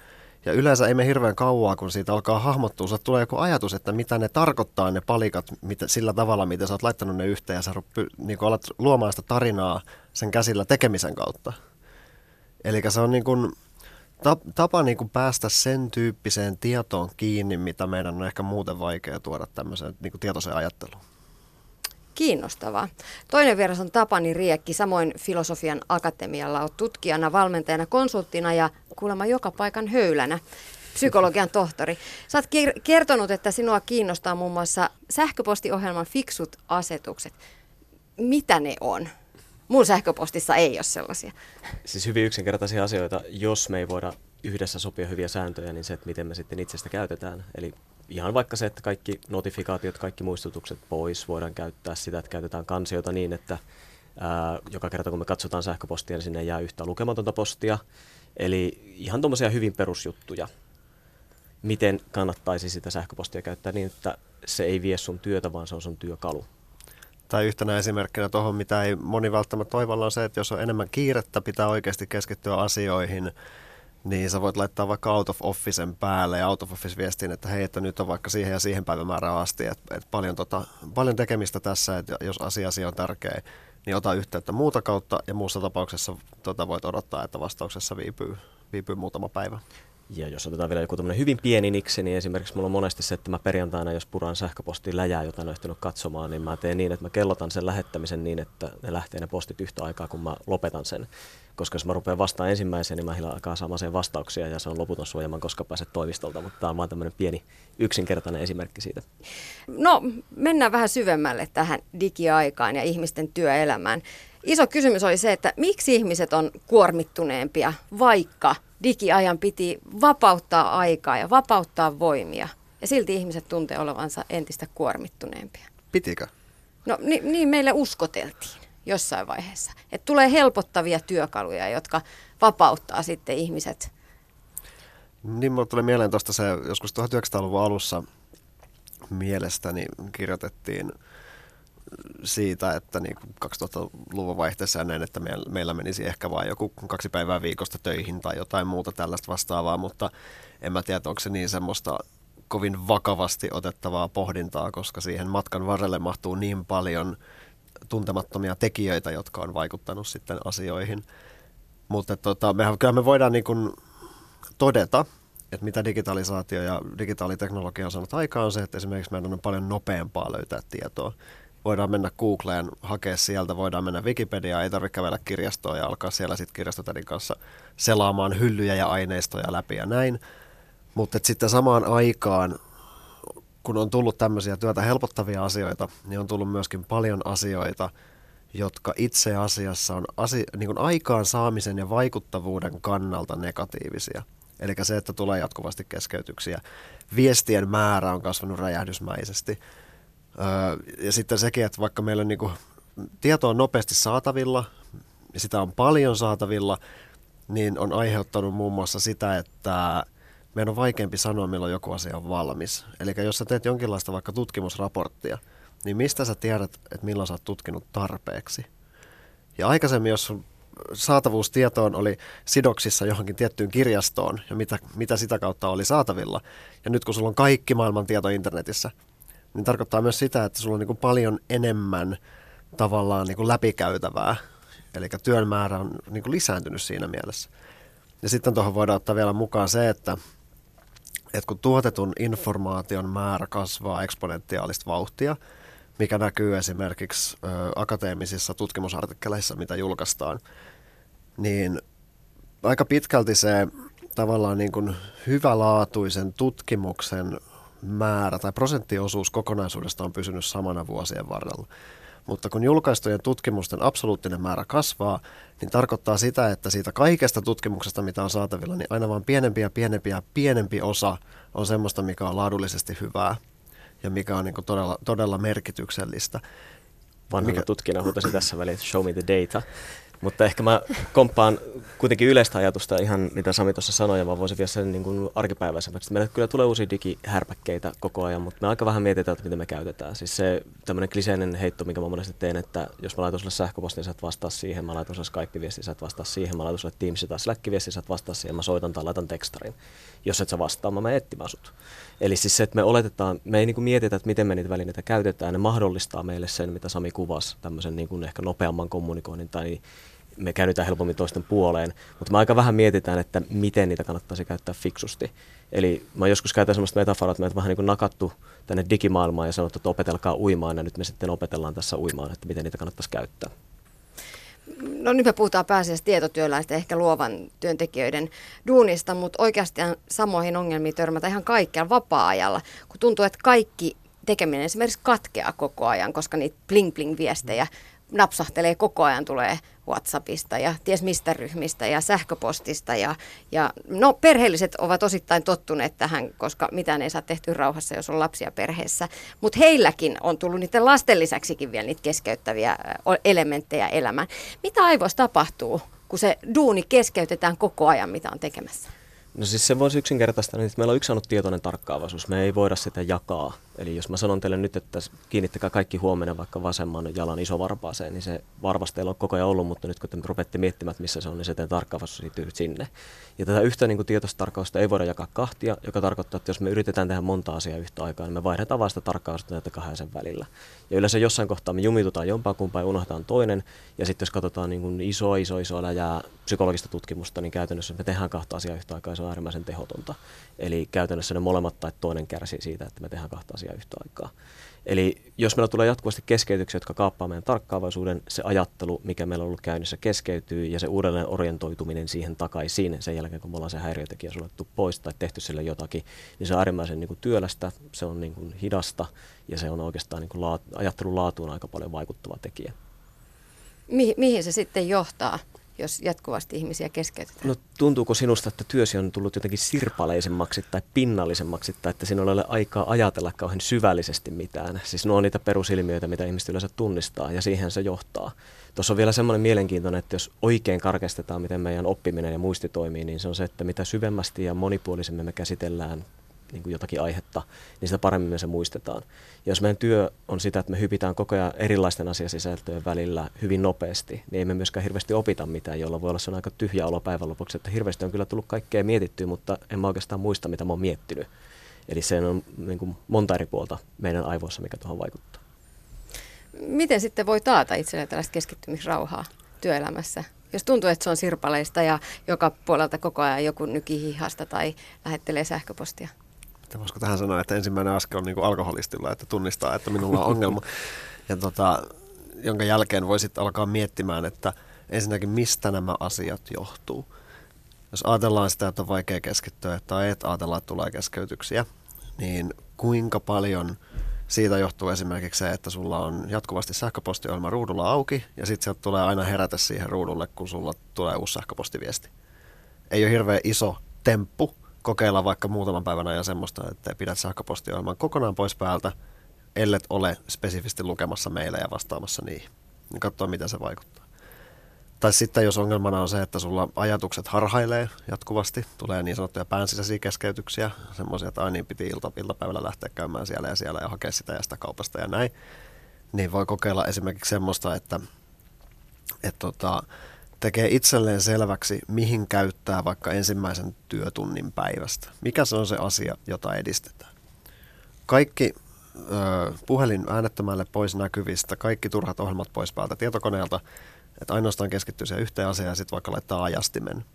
Ja yleensä ei me hirveän kauaa, kun siitä alkaa hahmottua, sulle tulee joku ajatus, että mitä ne tarkoittaa ne palikat mitä, sillä tavalla, miten sä oot laittanut ne yhteen ja sä ruppi, niin alat luomaan sitä tarinaa sen käsillä tekemisen kautta. Eli se on niin kuin, tapa niin kuin päästä sen tyyppiseen tietoon kiinni, mitä meidän on ehkä muuten vaikea tuoda tämmöiseen niin kuin tietoiseen ajatteluun. Kiinnostavaa. Toinen vieras on Tapani Riekki, samoin Filosofian Akatemialla. Olet tutkijana, valmentajana, konsulttina ja kuulemma joka paikan höylänä. Psykologian tohtori. Sä oot ker- kertonut, että sinua kiinnostaa muun muassa sähköpostiohjelman fiksut asetukset. Mitä ne on? Mun sähköpostissa ei ole sellaisia. Siis hyvin yksinkertaisia asioita, jos me ei voida yhdessä sopia hyviä sääntöjä, niin se, että miten me sitten itse sitä käytetään. Eli ihan vaikka se, että kaikki notifikaatiot, kaikki muistutukset pois, voidaan käyttää sitä, että käytetään kansioita niin, että ää, joka kerta kun me katsotaan sähköpostia, niin sinne jää yhtä lukematonta postia. Eli ihan tuommoisia hyvin perusjuttuja, miten kannattaisi sitä sähköpostia käyttää niin, että se ei vie sun työtä, vaan se on sun työkalu. Tai yhtenä esimerkkinä tuohon, mitä ei moni välttämättä toivolla on se, että jos on enemmän kiirettä, pitää oikeasti keskittyä asioihin niin sä voit laittaa vaikka out of officen päälle ja out of office viestiin, että hei, että nyt on vaikka siihen ja siihen päivämäärään asti, että, että paljon, tota, paljon tekemistä tässä, että jos asia, asia on tärkeä, niin ota yhteyttä muuta kautta ja muussa tapauksessa tota voit odottaa, että vastauksessa viipyy, viipyy muutama päivä. Ja jos otetaan vielä joku hyvin pieni niksi, niin esimerkiksi mulla on monesti se, että mä perjantaina, jos puran sähköpostiin läjää, jota en ehtinyt katsomaan, niin mä teen niin, että mä kellotan sen lähettämisen niin, että ne lähtee ne postit yhtä aikaa, kun mä lopetan sen. Koska jos mä rupean vastaan ensimmäiseen, niin mä hillä alkaa saamaan sen vastauksia ja se on loputon suojaman, koska pääset toimistolta. Mutta tämä on vaan tämmöinen pieni yksinkertainen esimerkki siitä. No, mennään vähän syvemmälle tähän digiaikaan ja ihmisten työelämään. Iso kysymys oli se, että miksi ihmiset on kuormittuneempia, vaikka digiajan piti vapauttaa aikaa ja vapauttaa voimia. Ja silti ihmiset tuntee olevansa entistä kuormittuneempia. Pitikö? No niin, niin meille uskoteltiin jossain vaiheessa. Että tulee helpottavia työkaluja, jotka vapauttaa sitten ihmiset. Niin mulle tulee mieleen tuosta se joskus 1900-luvun alussa mielestäni kirjoitettiin siitä, että niin 2000-luvun vaihteessa näin, että meillä menisi ehkä vain joku kaksi päivää viikosta töihin tai jotain muuta tällaista vastaavaa, mutta en mä tiedä, onko se niin semmoista kovin vakavasti otettavaa pohdintaa, koska siihen matkan varrelle mahtuu niin paljon tuntemattomia tekijöitä, jotka on vaikuttanut sitten asioihin. Mutta tota, mehän, kyllä me voidaan niin kuin todeta, että mitä digitalisaatio ja digitaaliteknologia on saanut aikaan on se, että esimerkiksi meidän on paljon nopeampaa löytää tietoa voidaan mennä Googleen, hakea sieltä, voidaan mennä Wikipediaan, ei tarvitse kävellä kirjastoon ja alkaa siellä sitten kirjastotädin kanssa selaamaan hyllyjä ja aineistoja läpi ja näin. Mutta sitten samaan aikaan, kun on tullut tämmöisiä työtä helpottavia asioita, niin on tullut myöskin paljon asioita, jotka itse asiassa on asi- niin aikaan saamisen ja vaikuttavuuden kannalta negatiivisia. Eli se, että tulee jatkuvasti keskeytyksiä. Viestien määrä on kasvanut räjähdysmäisesti ja sitten sekin, että vaikka meillä niin kuin, tieto on nopeasti saatavilla, ja sitä on paljon saatavilla, niin on aiheuttanut muun muassa sitä, että meidän on vaikeampi sanoa, milloin joku asia on valmis. Eli jos sä teet jonkinlaista vaikka tutkimusraporttia, niin mistä sä tiedät, että milloin sä oot tutkinut tarpeeksi? Ja aikaisemmin, jos saatavuustietoon oli sidoksissa johonkin tiettyyn kirjastoon ja mitä, mitä sitä kautta oli saatavilla, ja nyt kun sulla on kaikki maailman tieto internetissä, niin tarkoittaa myös sitä, että sulla on niin paljon enemmän tavallaan niin läpikäytävää. Eli työn määrä on niin lisääntynyt siinä mielessä. Ja sitten tuohon voidaan ottaa vielä mukaan se, että, että kun tuotetun informaation määrä kasvaa eksponentiaalista vauhtia, mikä näkyy esimerkiksi ö, akateemisissa tutkimusartikkeleissa, mitä julkaistaan, niin aika pitkälti se tavallaan niin kuin hyvälaatuisen tutkimuksen määrä tai prosenttiosuus kokonaisuudesta on pysynyt samana vuosien varrella. Mutta kun julkaistujen tutkimusten absoluuttinen määrä kasvaa, niin tarkoittaa sitä, että siitä kaikesta tutkimuksesta, mitä on saatavilla, niin aina vain pienempi ja pienempi ja pienempi osa on semmoista, mikä on laadullisesti hyvää ja mikä on niin todella, todella merkityksellistä. Vanhana mikä... tutkijana huutasi tässä väliin, show me the data. Mutta ehkä mä komppaan kuitenkin yleistä ajatusta ihan mitä Sami tuossa sanoi, ja mä voisin vielä sen niin kuin arkipäiväisemmäksi. Meille kyllä tulee uusia digihärpäkkeitä koko ajan, mutta me aika vähän mietitään, että miten me käytetään. Siis se tämmöinen kliseinen heitto, mikä mä monesti teen, että jos mä laitan sulle sähköpostin, sä et vastaa siihen, mä laitan sulle Skype-viestin, sä et vastaa siihen, mä laitan sulle Teams tai Slack-viestin, sä et vastaa siihen, mä soitan tai laitan tekstarin. Jos et sä vastaa, mä menen etsimään sut. Eli siis se, että me oletetaan, me ei niin kuin mietitä, että miten me niitä välineitä käytetään, ne mahdollistaa meille sen, mitä Sami kuvasi, tämmöisen niin kuin ehkä nopeamman kommunikoinnin tai me käännytään helpommin toisten puoleen, mutta me aika vähän mietitään, että miten niitä kannattaisi käyttää fiksusti. Eli mä joskus käytän sellaista metaforaa, että me vähän niin kuin nakattu tänne digimaailmaan ja sanottu, että opetelkaa uimaan ja nyt me sitten opetellaan tässä uimaan, että miten niitä kannattaisi käyttää. No nyt me puhutaan pääasiassa tietotyöläisten, ehkä luovan työntekijöiden duunista, mutta oikeasti samoihin ongelmiin törmätä ihan kaikkialla vapaa-ajalla, kun tuntuu, että kaikki tekeminen esimerkiksi katkeaa koko ajan, koska niitä bling-bling-viestejä napsahtelee koko ajan, tulee WhatsAppista ja ties mistä ryhmistä ja sähköpostista. Ja, ja no, perheelliset ovat osittain tottuneet tähän, koska mitään ei saa tehty rauhassa, jos on lapsia perheessä. Mutta heilläkin on tullut niiden lasten lisäksikin vielä niitä keskeyttäviä elementtejä elämään. Mitä aivoissa tapahtuu, kun se duuni keskeytetään koko ajan, mitä on tekemässä? No siis se voisi yksinkertaista, niin että meillä on yksi tietoinen tarkkaavaisuus. Me ei voida sitä jakaa Eli jos mä sanon teille nyt, että kiinnittäkää kaikki huomenna vaikka vasemman jalan isovarpaaseen, niin se varmasti teillä on koko ajan ollut, mutta nyt kun te rupeatte miettimään, että missä se on, niin se teidän tarkkaavaisuus siirtyy sinne. Ja tätä yhtä niin tietoista tarkkausta ei voida jakaa kahtia, joka tarkoittaa, että jos me yritetään tehdä monta asiaa yhtä aikaa, niin me vaihdetaan vasta tarkkausta näitä kahden sen välillä. Ja yleensä jossain kohtaa me jumitutaan jompaa kumpaa ja unohdetaan toinen. Ja sitten jos katsotaan niin iso, iso, iso läjää psykologista tutkimusta, niin käytännössä me tehdään kahta asiaa yhtä aikaa se on äärimmäisen tehotonta. Eli käytännössä ne molemmat tai toinen kärsii siitä, että me tehdään kahta asiaa yhtä aikaa. Eli jos meillä tulee jatkuvasti keskeytyksiä, jotka kaappaa meidän tarkkaavaisuuden, se ajattelu, mikä meillä on ollut käynnissä, keskeytyy ja se uudelleen orientoituminen siihen takaisin sen jälkeen, kun me ollaan se häiriötekijä suljettu pois tai tehty sille jotakin, niin se on äärimmäisen niin kuin työlästä, se on niin kuin hidasta ja se on oikeastaan niin kuin laat, ajattelun laatuun aika paljon vaikuttava tekijä. Mi- mihin se sitten johtaa? Jos jatkuvasti ihmisiä keskeytetään? No tuntuuko sinusta, että työsi on tullut jotenkin sirpaleisemmaksi tai pinnallisemmaksi, tai että sinulla ei ole aikaa ajatella kauhean syvällisesti mitään? Siis nuo on niitä perusilmiöitä, mitä ihmiset yleensä tunnistaa, ja siihen se johtaa. Tuossa on vielä semmoinen mielenkiintoinen, että jos oikein karkestetaan, miten meidän oppiminen ja muisti toimii, niin se on se, että mitä syvemmästi ja monipuolisemmin me käsitellään niin kuin jotakin aihetta, niin sitä paremmin me se muistetaan. Ja jos meidän työ on sitä, että me hypitään koko ajan erilaisten asiasisältöjen välillä hyvin nopeasti, niin ei me myöskään hirveästi opita mitään, jolla voi olla se aika tyhjä olo päivän lopuksi, että hirveästi on kyllä tullut kaikkea mietittyä, mutta en mä oikeastaan muista, mitä mä oon miettinyt. Eli se on niin kuin monta eri puolta meidän aivoissa, mikä tuohon vaikuttaa. Miten sitten voi taata itselleen tällaista keskittymisrauhaa työelämässä? Jos tuntuu, että se on sirpaleista ja joka puolelta koko ajan joku nykihihasta tai lähettelee sähköpostia. Että voisiko tähän sanoa, että ensimmäinen askel on niin kuin alkoholistilla, että tunnistaa, että minulla on ongelma. ja tota, jonka jälkeen voisit alkaa miettimään, että ensinnäkin mistä nämä asiat johtuu. Jos ajatellaan sitä, että on vaikea keskittyä tai et ajatella, että tulee keskeytyksiä, niin kuinka paljon siitä johtuu esimerkiksi se, että sulla on jatkuvasti sähköpostiohjelma ruudulla auki ja sitten sieltä tulee aina herätä siihen ruudulle, kun sulla tulee uusi sähköpostiviesti. Ei ole hirveän iso temppu, kokeilla vaikka muutaman päivän ajan semmoista, että pidät sähköpostiohjelman kokonaan pois päältä, ellet ole spesifisti lukemassa meille ja vastaamassa niihin. Niin katsoa, miten se vaikuttaa. Tai sitten jos ongelmana on se, että sulla ajatukset harhailee jatkuvasti, tulee niin sanottuja päänsisäisiä keskeytyksiä, semmoisia, että aina niin piti ilta, iltapäivällä lähteä käymään siellä ja siellä ja hakea sitä ja sitä kaupasta ja näin, niin voi kokeilla esimerkiksi semmoista, että, että tota, tekee itselleen selväksi, mihin käyttää vaikka ensimmäisen työtunnin päivästä. Mikä se on se asia, jota edistetään. Kaikki ö, puhelin äänettömälle pois näkyvistä, kaikki turhat ohjelmat pois päältä tietokoneelta, että ainoastaan keskittyy siihen yhteen asiaan ja sitten vaikka laittaa ajastimen,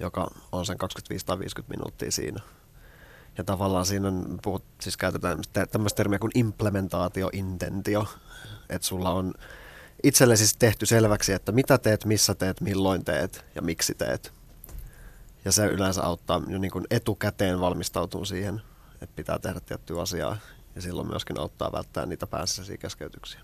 joka on sen 25 tai 50 minuuttia siinä. Ja tavallaan siinä on, puhut, siis käytetään tämmöistä termiä kuin implementaatio, intentio, että sulla on itselle siis tehty selväksi, että mitä teet, missä teet, milloin teet ja miksi teet. Ja se yleensä auttaa jo niin kuin etukäteen valmistautumaan siihen, että pitää tehdä tiettyä asiaa. Ja silloin myöskin auttaa välttää niitä pääsisäisiä keskeytyksiä.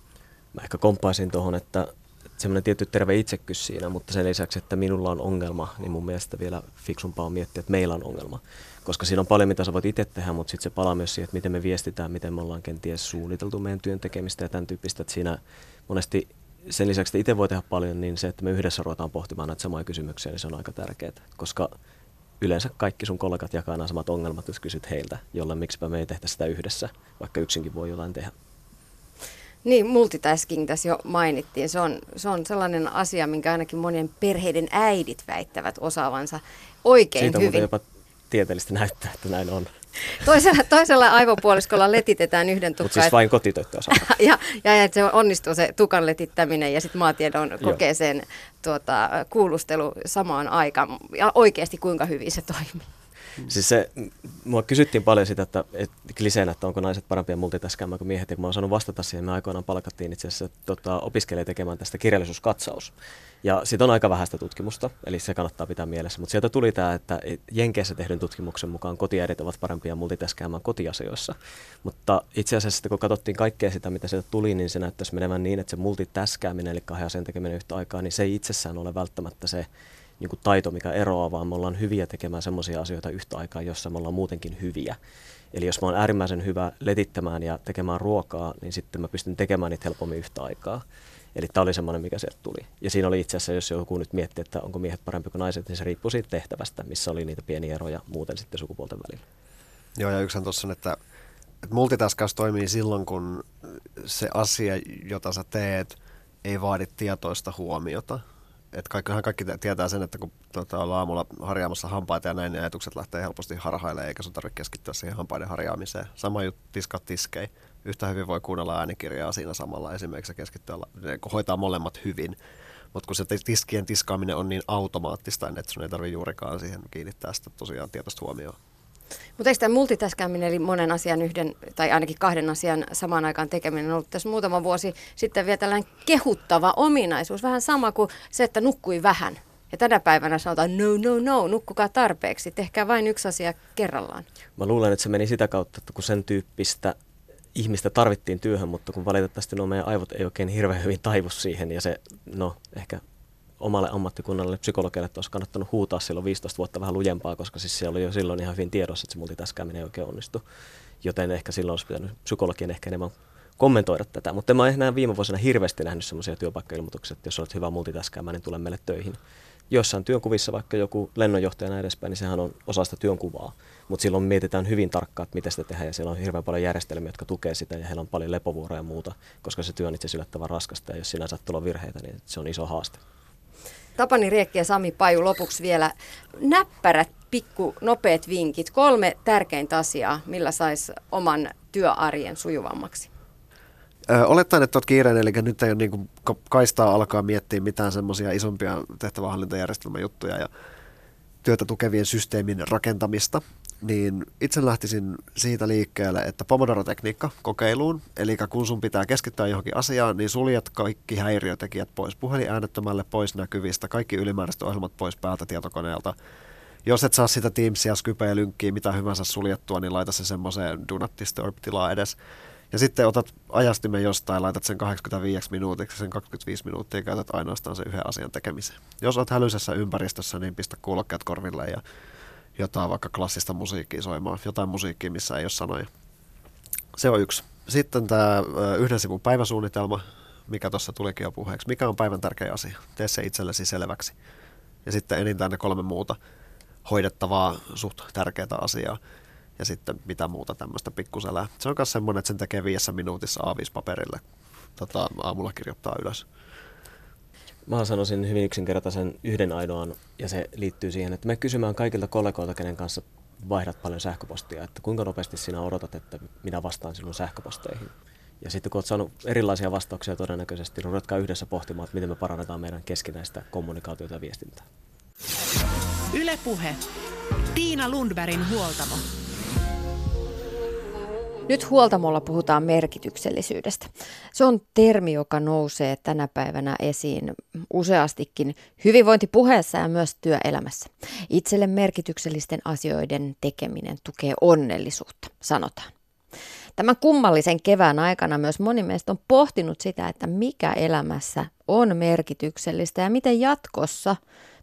Mä ehkä komppaisin tuohon, että semmoinen tietty terve itsekkyys siinä, mutta sen lisäksi, että minulla on ongelma, niin mun mielestä vielä fiksumpaa on miettiä, että meillä on ongelma. Koska siinä on paljon, mitä sä voit itse tehdä, mutta sitten se palaa myös siihen, että miten me viestitään, miten me ollaan kenties suunniteltu meidän työn tekemistä ja tämän tyyppistä, että siinä monesti sen lisäksi, että itse voi tehdä paljon, niin se, että me yhdessä ruvetaan pohtimaan näitä samoja kysymyksiä, niin se on aika tärkeää. Koska yleensä kaikki sun kollegat jakaa nämä samat ongelmat, jos kysyt heiltä, jolle miksipä me ei tehtä sitä yhdessä, vaikka yksinkin voi jotain tehdä. Niin, multitasking tässä jo mainittiin. Se on, se on sellainen asia, minkä ainakin monien perheiden äidit väittävät osaavansa oikein Siitä hyvin. Siitä jopa tieteellisesti näyttää, että näin on. Toisella, toisella aivopuoliskolla letitetään yhden tukkaa. Mutta siis vain kotitöitä ja, ja, ja se onnistuu se tukan letittäminen ja sitten maatiedon kokee sen tuota, kuulustelu samaan aikaan. Ja oikeasti kuinka hyvin se toimii. Siis se, mua kysyttiin paljon sitä, että, että kliseenä, että onko naiset parempia multitaskaamaan kuin miehet, ja kun mä oon saanut vastata siihen, me aikoinaan palkattiin itse asiassa tota, tekemään tästä kirjallisuuskatsaus. Ja siitä on aika vähäistä tutkimusta, eli se kannattaa pitää mielessä. Mutta sieltä tuli tämä, että Jenkeissä tehdyn tutkimuksen mukaan kotiäidit ovat parempia multitaskaamaan kotiasioissa. Mutta itse asiassa kun katsottiin kaikkea sitä, mitä sieltä tuli, niin se näyttäisi menevän niin, että se multitaskääminen, eli kahden asian tekeminen yhtä aikaa, niin se ei itsessään ole välttämättä se niin kuin taito, mikä eroaa, vaan me ollaan hyviä tekemään sellaisia asioita yhtä aikaa, jossa me ollaan muutenkin hyviä. Eli jos mä oon äärimmäisen hyvä letittämään ja tekemään ruokaa, niin sitten mä pystyn tekemään niitä helpommin yhtä aikaa. Eli tämä oli semmoinen, mikä sieltä tuli. Ja siinä oli itse asiassa, jos joku nyt miettii, että onko miehet parempi kuin naiset, niin se riippuu siitä tehtävästä, missä oli niitä pieniä eroja muuten sitten sukupuolten välillä. Joo, ja yksi on tuossa, että että multitaskaus toimii silloin, kun se asia, jota sä teet, ei vaadi tietoista huomiota. Et kaikkihan kaikki tietää sen, että kun tota, ollaan aamulla harjaamassa hampaita ja näin, niin ajatukset lähtee helposti harhailemaan, eikä sun tarvitse keskittyä siihen hampaiden harjaamiseen. Sama juttu tiskat tiskei. Yhtä hyvin voi kuunnella äänikirjaa siinä samalla esimerkiksi keskittyä, hoitaa molemmat hyvin. Mutta kun se tiskien tiskaaminen on niin automaattista, että sun ei tarvitse juurikaan siihen kiinnittää sitä tosiaan tietoista huomioon. Mutta eikö tämä multitaskaaminen, eli monen asian yhden tai ainakin kahden asian samaan aikaan tekeminen, on ollut tässä muutama vuosi sitten vielä tällainen kehuttava ominaisuus. Vähän sama kuin se, että nukkui vähän. Ja tänä päivänä sanotaan, no, no, no, nukkukaa tarpeeksi, tehkää vain yksi asia kerrallaan. Mä luulen, että se meni sitä kautta, että kun sen tyyppistä ihmistä tarvittiin työhön, mutta kun valitettavasti no meidän aivot ei oikein hirveän hyvin taivu siihen ja se, no ehkä omalle ammattikunnalle psykologialle, että olisi kannattanut huutaa silloin 15 vuotta vähän lujempaa, koska siis se oli jo silloin ihan hyvin tiedossa, että se multitaskääminen ei oikein onnistu. Joten ehkä silloin olisi pitänyt psykologien ehkä enemmän kommentoida tätä. Mutta mä oon viime vuosina hirveästi nähnyt sellaisia työpaikkailmoituksia, että jos olet hyvä multitaskäämään, niin tule meille töihin. Joissain työnkuvissa vaikka joku lennonjohtaja ja edespäin, niin sehän on osa sitä työnkuvaa. Mutta silloin mietitään hyvin tarkkaan, että miten sitä tehdään ja siellä on hirveän paljon järjestelmiä, jotka tukee sitä ja heillä on paljon lepovuoroja ja muuta, koska se työ on itse yllättävän raskasta ja jos sinä saat tulla virheitä, niin se on iso haaste. Tapani Riekki ja Sami Paju lopuksi vielä näppärät, pikku, nopeat vinkit. Kolme tärkeintä asiaa, millä saisi oman työarjen sujuvammaksi. olettaen, että olet kiireinen, eli nyt ei ole niin kuin kaistaa alkaa miettiä mitään semmoisia isompia tehtävähallintajärjestelmäjuttuja ja työtä tukevien systeemin rakentamista, niin itse lähtisin siitä liikkeelle, että Pomodoro-tekniikka kokeiluun, eli kun sun pitää keskittyä johonkin asiaan, niin suljet kaikki häiriötekijät pois, puhelin äänettömälle pois näkyvistä, kaikki ylimääräiset ohjelmat pois päältä tietokoneelta. Jos et saa sitä Teamsia, Skypeä, Lynkkiä, mitä hyvänsä suljettua, niin laita se semmoiseen Do Not Disturb-tilaa edes. Ja sitten otat ajastimen jostain, laitat sen 85 minuutiksi, sen 25 minuuttia käytät ainoastaan sen yhden asian tekemiseen. Jos olet hälyisessä ympäristössä, niin pistä kuulokkeet korville ja jotain vaikka klassista musiikkia soimaan, jotain musiikkia, missä ei ole sanoja. Se on yksi. Sitten tämä yhden sivun päiväsuunnitelma, mikä tuossa tulikin jo puheeksi. Mikä on päivän tärkeä asia? Tee se itsellesi selväksi. Ja sitten enintään ne kolme muuta hoidettavaa, suht tärkeää asiaa. Ja sitten mitä muuta tämmöistä pikkuselää. Se on myös semmoinen, että sen tekee viidessä minuutissa A5-paperille. Tota, aamulla kirjoittaa ylös. Mä sanoisin hyvin yksinkertaisen yhden ainoan, ja se liittyy siihen, että me kysymään kaikilta kollegoilta, kenen kanssa vaihdat paljon sähköpostia, että kuinka nopeasti sinä odotat, että minä vastaan sinun sähköposteihin. Ja sitten kun olet saanut erilaisia vastauksia todennäköisesti, niin ruvetkaa yhdessä pohtimaan, että miten me parannetaan meidän keskinäistä kommunikaatiota ja viestintää. Ylepuhe. Tiina Lundbergin huoltamo. Nyt huoltamolla puhutaan merkityksellisyydestä. Se on termi, joka nousee tänä päivänä esiin useastikin hyvinvointipuheessa ja myös työelämässä. Itselle merkityksellisten asioiden tekeminen tukee onnellisuutta, sanotaan. Tämän kummallisen kevään aikana myös moni meistä on pohtinut sitä, että mikä elämässä on merkityksellistä ja miten jatkossa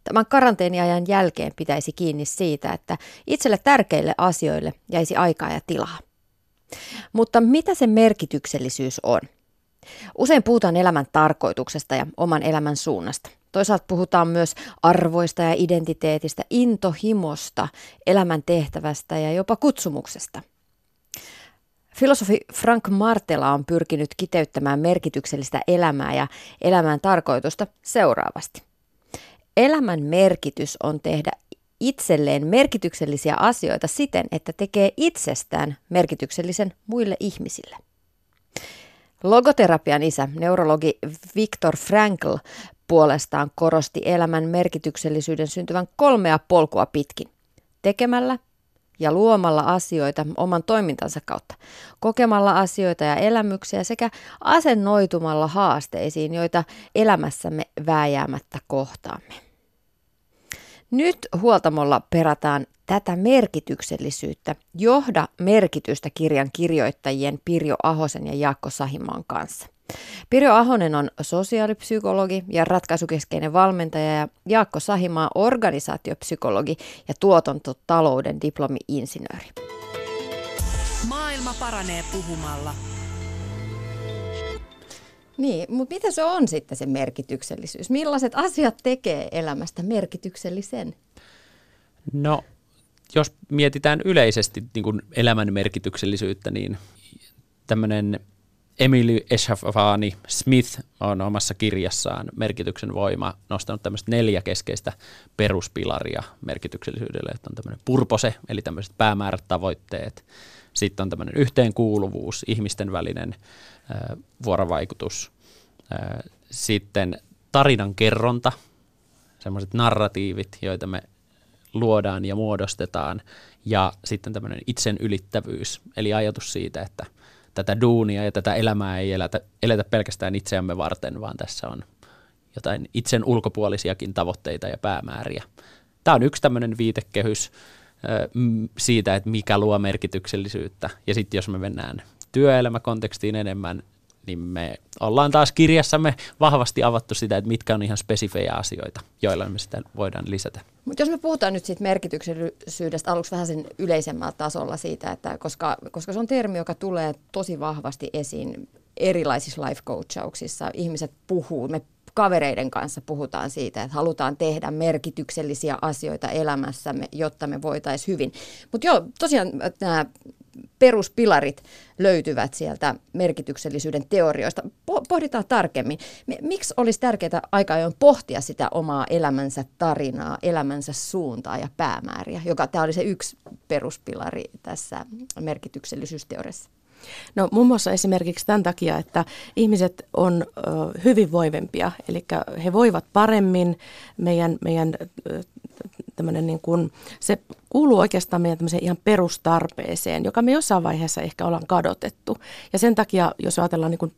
tämän karanteeniajan jälkeen pitäisi kiinni siitä, että itselle tärkeille asioille jäisi aikaa ja tilaa. Mutta mitä se merkityksellisyys on? Usein puhutaan elämän tarkoituksesta ja oman elämän suunnasta. Toisaalta puhutaan myös arvoista ja identiteetistä, intohimosta, elämän tehtävästä ja jopa kutsumuksesta. Filosofi Frank Martela on pyrkinyt kiteyttämään merkityksellistä elämää ja elämän tarkoitusta seuraavasti. Elämän merkitys on tehdä itselleen merkityksellisiä asioita siten, että tekee itsestään merkityksellisen muille ihmisille. Logoterapian isä, neurologi Viktor Frankl, puolestaan korosti elämän merkityksellisyyden syntyvän kolmea polkua pitkin. Tekemällä ja luomalla asioita oman toimintansa kautta, kokemalla asioita ja elämyksiä sekä asennoitumalla haasteisiin, joita elämässämme vääjäämättä kohtaamme. Nyt huoltamolla perataan tätä merkityksellisyyttä Johda merkitystä kirjan kirjoittajien Pirjo Ahosen ja Jaakko Sahimaan kanssa. Pirjo Ahonen on sosiaalipsykologi ja ratkaisukeskeinen valmentaja ja Jaakko Sahimaa organisaatiopsykologi ja tuotantotalouden diplomi-insinööri. Maailma paranee puhumalla. Niin, mutta mitä se on sitten se merkityksellisyys? Millaiset asiat tekee elämästä merkityksellisen? No, jos mietitään yleisesti niin kuin elämän merkityksellisyyttä, niin tämmöinen Emily Eshafani Smith on omassa kirjassaan Merkityksen voima nostanut tämmöistä neljä keskeistä peruspilaria merkityksellisyydelle, että on tämmöinen purpose, eli tämmöiset päämäärät, tavoitteet, sitten on tämmöinen yhteenkuuluvuus, ihmisten välinen vuorovaikutus, sitten tarinan kerronta, semmoiset narratiivit, joita me luodaan ja muodostetaan, ja sitten tämmöinen itsen ylittävyys, eli ajatus siitä, että tätä duunia ja tätä elämää ei elätä, eletä pelkästään itseämme varten, vaan tässä on jotain itsen ulkopuolisiakin tavoitteita ja päämääriä. Tämä on yksi tämmöinen viitekehys siitä, että mikä luo merkityksellisyyttä. Ja sitten jos me mennään työelämäkontekstiin enemmän, niin me ollaan taas kirjassamme vahvasti avattu sitä, että mitkä on ihan spesifejä asioita, joilla me sitä voidaan lisätä. Mutta jos me puhutaan nyt siitä merkityksellisyydestä aluksi vähän sen yleisemmällä tasolla siitä, että koska, koska se on termi, joka tulee tosi vahvasti esiin erilaisissa life coachauksissa. Ihmiset puhuu, me kavereiden kanssa puhutaan siitä, että halutaan tehdä merkityksellisiä asioita elämässämme, jotta me voitaisiin hyvin. Mutta joo, tosiaan nämä peruspilarit löytyvät sieltä merkityksellisyyden teorioista. Pohditaan tarkemmin. Miksi olisi tärkeää aika ajoin pohtia sitä omaa elämänsä tarinaa, elämänsä suuntaa ja päämääriä, joka tämä oli se yksi peruspilari tässä merkityksellisyysteoriassa? No muun muassa esimerkiksi tämän takia, että ihmiset on hyvinvoivempia, eli he voivat paremmin, meidän, meidän tämmöinen niin kuin, se kuuluu oikeastaan meidän ihan perustarpeeseen, joka me jossain vaiheessa ehkä ollaan kadotettu. Ja sen takia, jos ajatellaan niin kuin,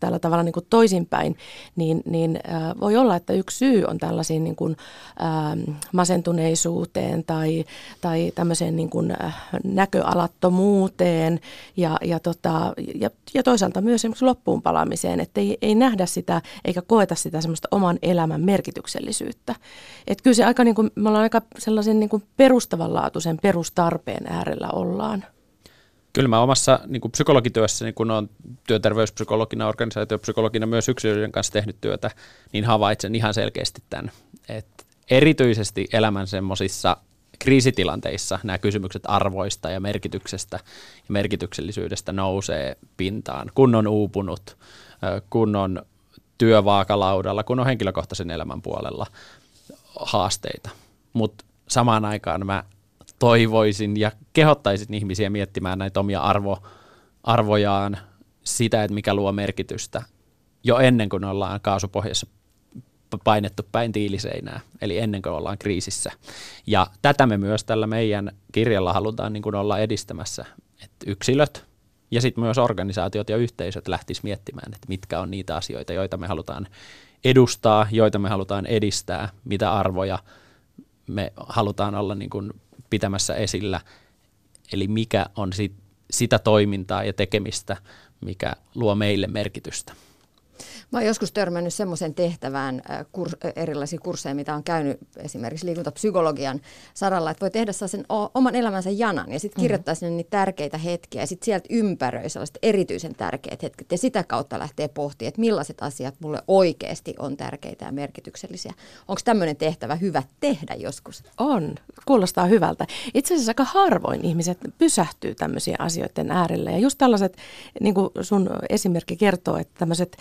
tällä tavalla niin kuin toisinpäin, niin, niin äh, voi olla, että yksi syy on tällaisiin niin kuin, äh, masentuneisuuteen tai, tai tämmöiseen niin kuin, äh, näköalattomuuteen ja, ja, tota, ja, ja toisaalta myös esimerkiksi loppuun palaamiseen, että ei, ei nähdä sitä eikä koeta sitä semmoista oman elämän merkityksellisyyttä. Että kyllä se aika, niin kuin, me ollaan aika sellaisen niin kuin perustavanlaatuisen perustarpeen äärellä ollaan. Kyllä mä omassa niin kuin psykologityössäni, kun olen työterveyspsykologina, organisaatiopsykologina myös yksilöiden kanssa tehnyt työtä, niin havaitsen ihan selkeästi tämän, että erityisesti elämän semmoisissa kriisitilanteissa nämä kysymykset arvoista ja merkityksestä ja merkityksellisyydestä nousee pintaan, kun on uupunut, kun on työvaakalaudalla, kun on henkilökohtaisen elämän puolella haasteita. Mutta samaan aikaan mä toivoisin ja kehottaisin ihmisiä miettimään näitä omia arvo, arvojaan, sitä, että mikä luo merkitystä jo ennen kuin ollaan kaasupohjassa painettu päin tiiliseinää, eli ennen kuin ollaan kriisissä. Ja tätä me myös tällä meidän kirjalla halutaan niin kuin olla edistämässä, että yksilöt ja sitten myös organisaatiot ja yhteisöt lähtis miettimään, että mitkä on niitä asioita, joita me halutaan edustaa, joita me halutaan edistää, mitä arvoja me halutaan olla niin kuin pitämässä esillä, eli mikä on sit, sitä toimintaa ja tekemistä, mikä luo meille merkitystä. Mä oon joskus törmännyt semmoisen tehtävään äh, kurs, äh, erilaisia kursseja, mitä on käynyt esimerkiksi liikuntapsykologian saralla, että voi tehdä sen oman elämänsä janan ja sitten mhm. kirjoittaa mm-hmm. sinne niitä tärkeitä hetkiä ja sitten sieltä ympäröi sellaiset erityisen tärkeät hetket ja sitä kautta lähtee pohtimaan, että millaiset asiat mulle oikeasti on tärkeitä ja merkityksellisiä. Onko tämmöinen tehtävä hyvä tehdä joskus? On, kuulostaa hyvältä. Itse asiassa aika harvoin ihmiset pysähtyy tämmöisiä asioiden äärelle ja just tällaiset, niin kuin sun esimerkki kertoo, että tämmöiset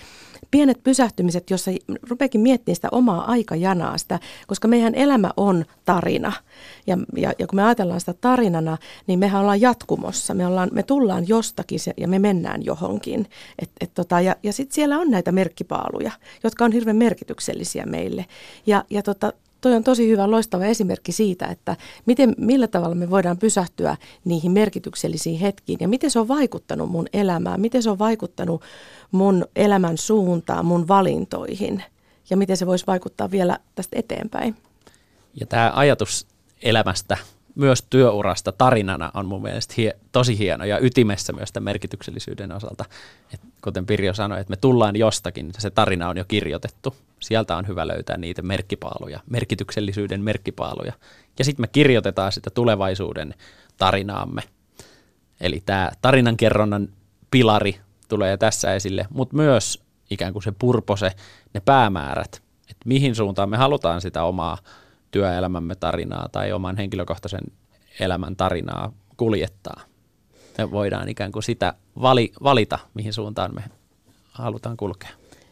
pienet pysähtymiset, jossa rupeekin miettimään sitä omaa aikajanaa, sitä, koska meidän elämä on tarina. Ja, ja, ja kun me ajatellaan sitä tarinana, niin mehän ollaan jatkumossa. Me, ollaan, me tullaan jostakin se, ja me mennään johonkin. Et, et tota, ja ja sitten siellä on näitä merkkipaaluja, jotka on hirveän merkityksellisiä meille. Ja, ja tota, toi on tosi hyvä, loistava esimerkki siitä, että miten, millä tavalla me voidaan pysähtyä niihin merkityksellisiin hetkiin ja miten se on vaikuttanut mun elämään, miten se on vaikuttanut mun elämän suuntaan, mun valintoihin ja miten se voisi vaikuttaa vielä tästä eteenpäin. Ja tämä ajatus elämästä, myös työurasta tarinana on mun mielestä hie- tosi hieno ja ytimessä myös tämän merkityksellisyyden osalta. Et kuten Pirjo sanoi, että me tullaan jostakin, se tarina on jo kirjoitettu. Sieltä on hyvä löytää niitä merkkipaaluja, merkityksellisyyden merkkipaaluja. Ja sitten me kirjoitetaan sitä tulevaisuuden tarinaamme. Eli tämä tarinankerronnan pilari tulee tässä esille, mutta myös ikään kuin se purpose, ne päämäärät, että mihin suuntaan me halutaan sitä omaa työelämämme tarinaa tai oman henkilökohtaisen elämän tarinaa kuljettaa. Me voidaan ikään kuin sitä vali, valita, mihin suuntaan me halutaan kulkea.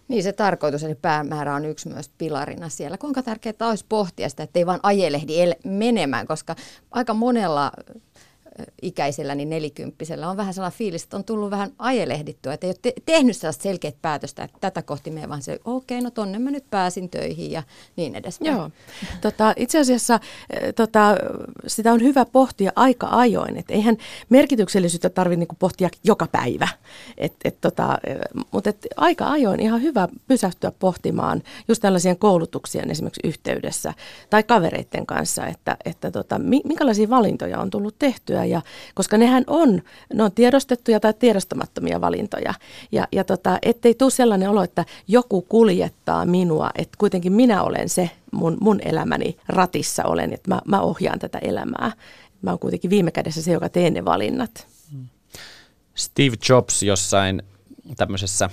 Niin se tarkoitus, eli päämäärä on yksi myös pilarina siellä. Kuinka tärkeää olisi pohtia sitä, että ei vaan ajelehdi menemään, koska aika monella ikäisellä, niin nelikymppisellä on vähän sellainen fiilis, että on tullut vähän ajelehdittyä, että ei ole te- tehnyt sellaista selkeät päätöstä, että tätä kohti me vaan se, okei, okay, no tonne mä nyt pääsin töihin ja niin edespäin. Joo. Tota, itse asiassa tota, sitä on hyvä pohtia aika ajoin, että eihän merkityksellisyyttä tarvitse niinku pohtia joka päivä, et, et, tota, mutta et aika ajoin ihan hyvä pysähtyä pohtimaan just tällaisien koulutuksien esimerkiksi yhteydessä tai kavereiden kanssa, että, että tota, minkälaisia valintoja on tullut tehtyä ja koska nehän on, ne on tiedostettuja tai tiedostamattomia valintoja. Ja, ja tota, ettei tule sellainen olo, että joku kuljettaa minua, että kuitenkin minä olen se mun, mun elämäni ratissa olen, että mä, mä ohjaan tätä elämää. Mä oon kuitenkin viime kädessä se, joka teen ne valinnat. Steve Jobs jossain tämmöisessä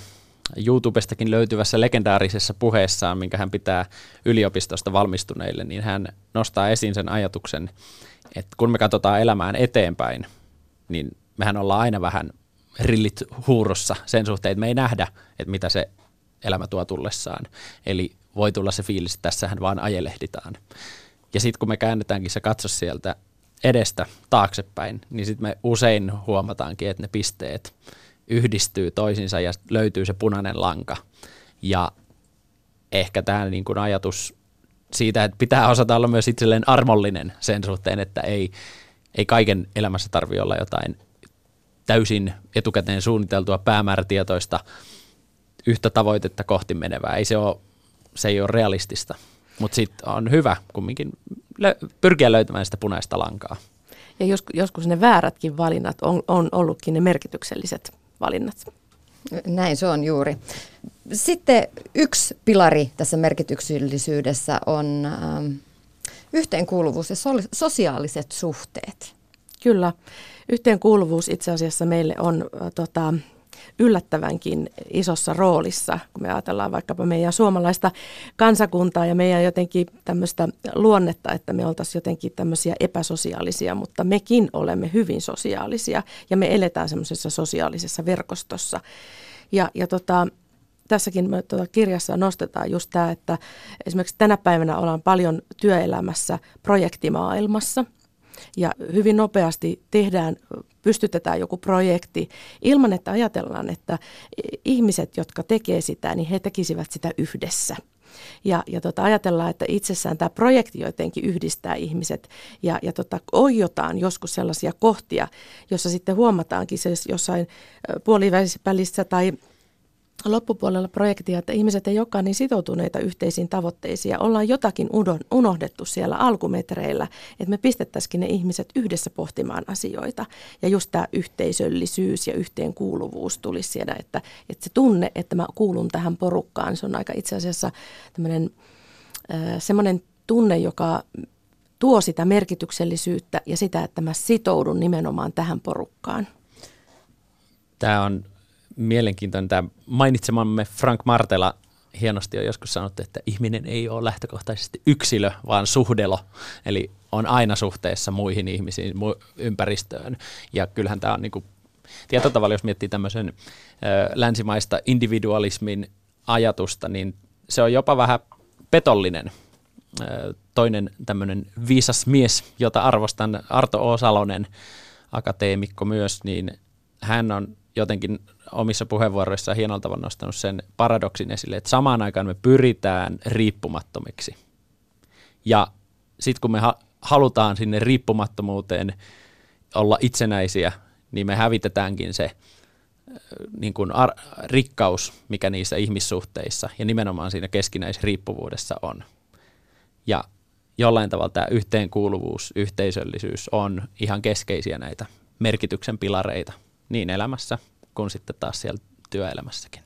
YouTubestakin löytyvässä legendaarisessa puheessaan, minkä hän pitää yliopistosta valmistuneille, niin hän nostaa esiin sen ajatuksen, että kun me katsotaan elämään eteenpäin, niin mehän ollaan aina vähän rillit huurossa sen suhteen, että me ei nähdä, että mitä se elämä tuo tullessaan. Eli voi tulla se fiilis, että tässähän vaan ajelehditaan. Ja sitten kun me käännetäänkin se katso sieltä edestä taaksepäin, niin sitten me usein huomataankin, että ne pisteet yhdistyy toisiinsa ja löytyy se punainen lanka. Ja ehkä tämä niin kuin ajatus siitä, että pitää osata olla myös itselleen armollinen sen suhteen, että ei, ei kaiken elämässä tarvi olla jotain täysin etukäteen suunniteltua päämäärätietoista yhtä tavoitetta kohti menevää. Ei se, ole, se ei ole realistista, mutta sitten on hyvä kumminkin lö- pyrkiä löytämään sitä punaista lankaa. Ja jos, joskus ne väärätkin valinnat on, on ollutkin ne merkitykselliset valinnat. Näin se on juuri. Sitten yksi pilari tässä merkityksellisyydessä on ähm, yhteenkuuluvuus ja so- sosiaaliset suhteet. Kyllä. Yhteenkuuluvuus itse asiassa meille on äh, tota, yllättävänkin isossa roolissa, kun me ajatellaan vaikkapa meidän suomalaista kansakuntaa ja meidän jotenkin tämmöistä luonnetta, että me oltaisiin jotenkin tämmöisiä epäsosiaalisia, mutta mekin olemme hyvin sosiaalisia ja me eletään semmoisessa sosiaalisessa verkostossa. Ja, ja tota, tässäkin me tuota kirjassa nostetaan just tämä, että esimerkiksi tänä päivänä ollaan paljon työelämässä projektimaailmassa – ja hyvin nopeasti tehdään, pystytetään joku projekti ilman, että ajatellaan, että ihmiset, jotka tekee sitä, niin he tekisivät sitä yhdessä. Ja, ja tota, ajatellaan, että itsessään tämä projekti jotenkin yhdistää ihmiset ja, ja tota, oijotaan joskus sellaisia kohtia, jossa sitten huomataankin se jossain puolivälissä tai loppupuolella projektia, että ihmiset ei olekaan niin sitoutuneita yhteisiin tavoitteisiin ja ollaan jotakin unohdettu siellä alkumetreillä, että me pistettäisikin ne ihmiset yhdessä pohtimaan asioita. Ja just tämä yhteisöllisyys ja yhteenkuuluvuus tulisi siellä, että, että se tunne, että mä kuulun tähän porukkaan, se on aika itse asiassa tämmöinen semmoinen tunne, joka tuo sitä merkityksellisyyttä ja sitä, että mä sitoudun nimenomaan tähän porukkaan. Tämä on mielenkiintoinen tämä mainitsemamme Frank Martela hienosti on joskus sanottu, että ihminen ei ole lähtökohtaisesti yksilö, vaan suhdelo. Eli on aina suhteessa muihin ihmisiin, mu- ympäristöön. Ja kyllähän tämä on niin kuin, tietyllä tavalla, jos miettii tämmöisen ö, länsimaista individualismin ajatusta, niin se on jopa vähän petollinen. Ö, toinen tämmöinen viisas mies, jota arvostan, Arto O. Salonen, akateemikko myös, niin hän on jotenkin omissa puheenvuoroissaan hienolla tavalla nostanut sen paradoksin esille, että samaan aikaan me pyritään riippumattomiksi. Ja sitten kun me ha- halutaan sinne riippumattomuuteen olla itsenäisiä, niin me hävitetäänkin se niin kuin ar- rikkaus, mikä niissä ihmissuhteissa ja nimenomaan siinä keskinäisriippuvuudessa on. Ja jollain tavalla tämä yhteenkuuluvuus, yhteisöllisyys on ihan keskeisiä näitä merkityksen pilareita niin elämässä kuin sitten taas siellä työelämässäkin.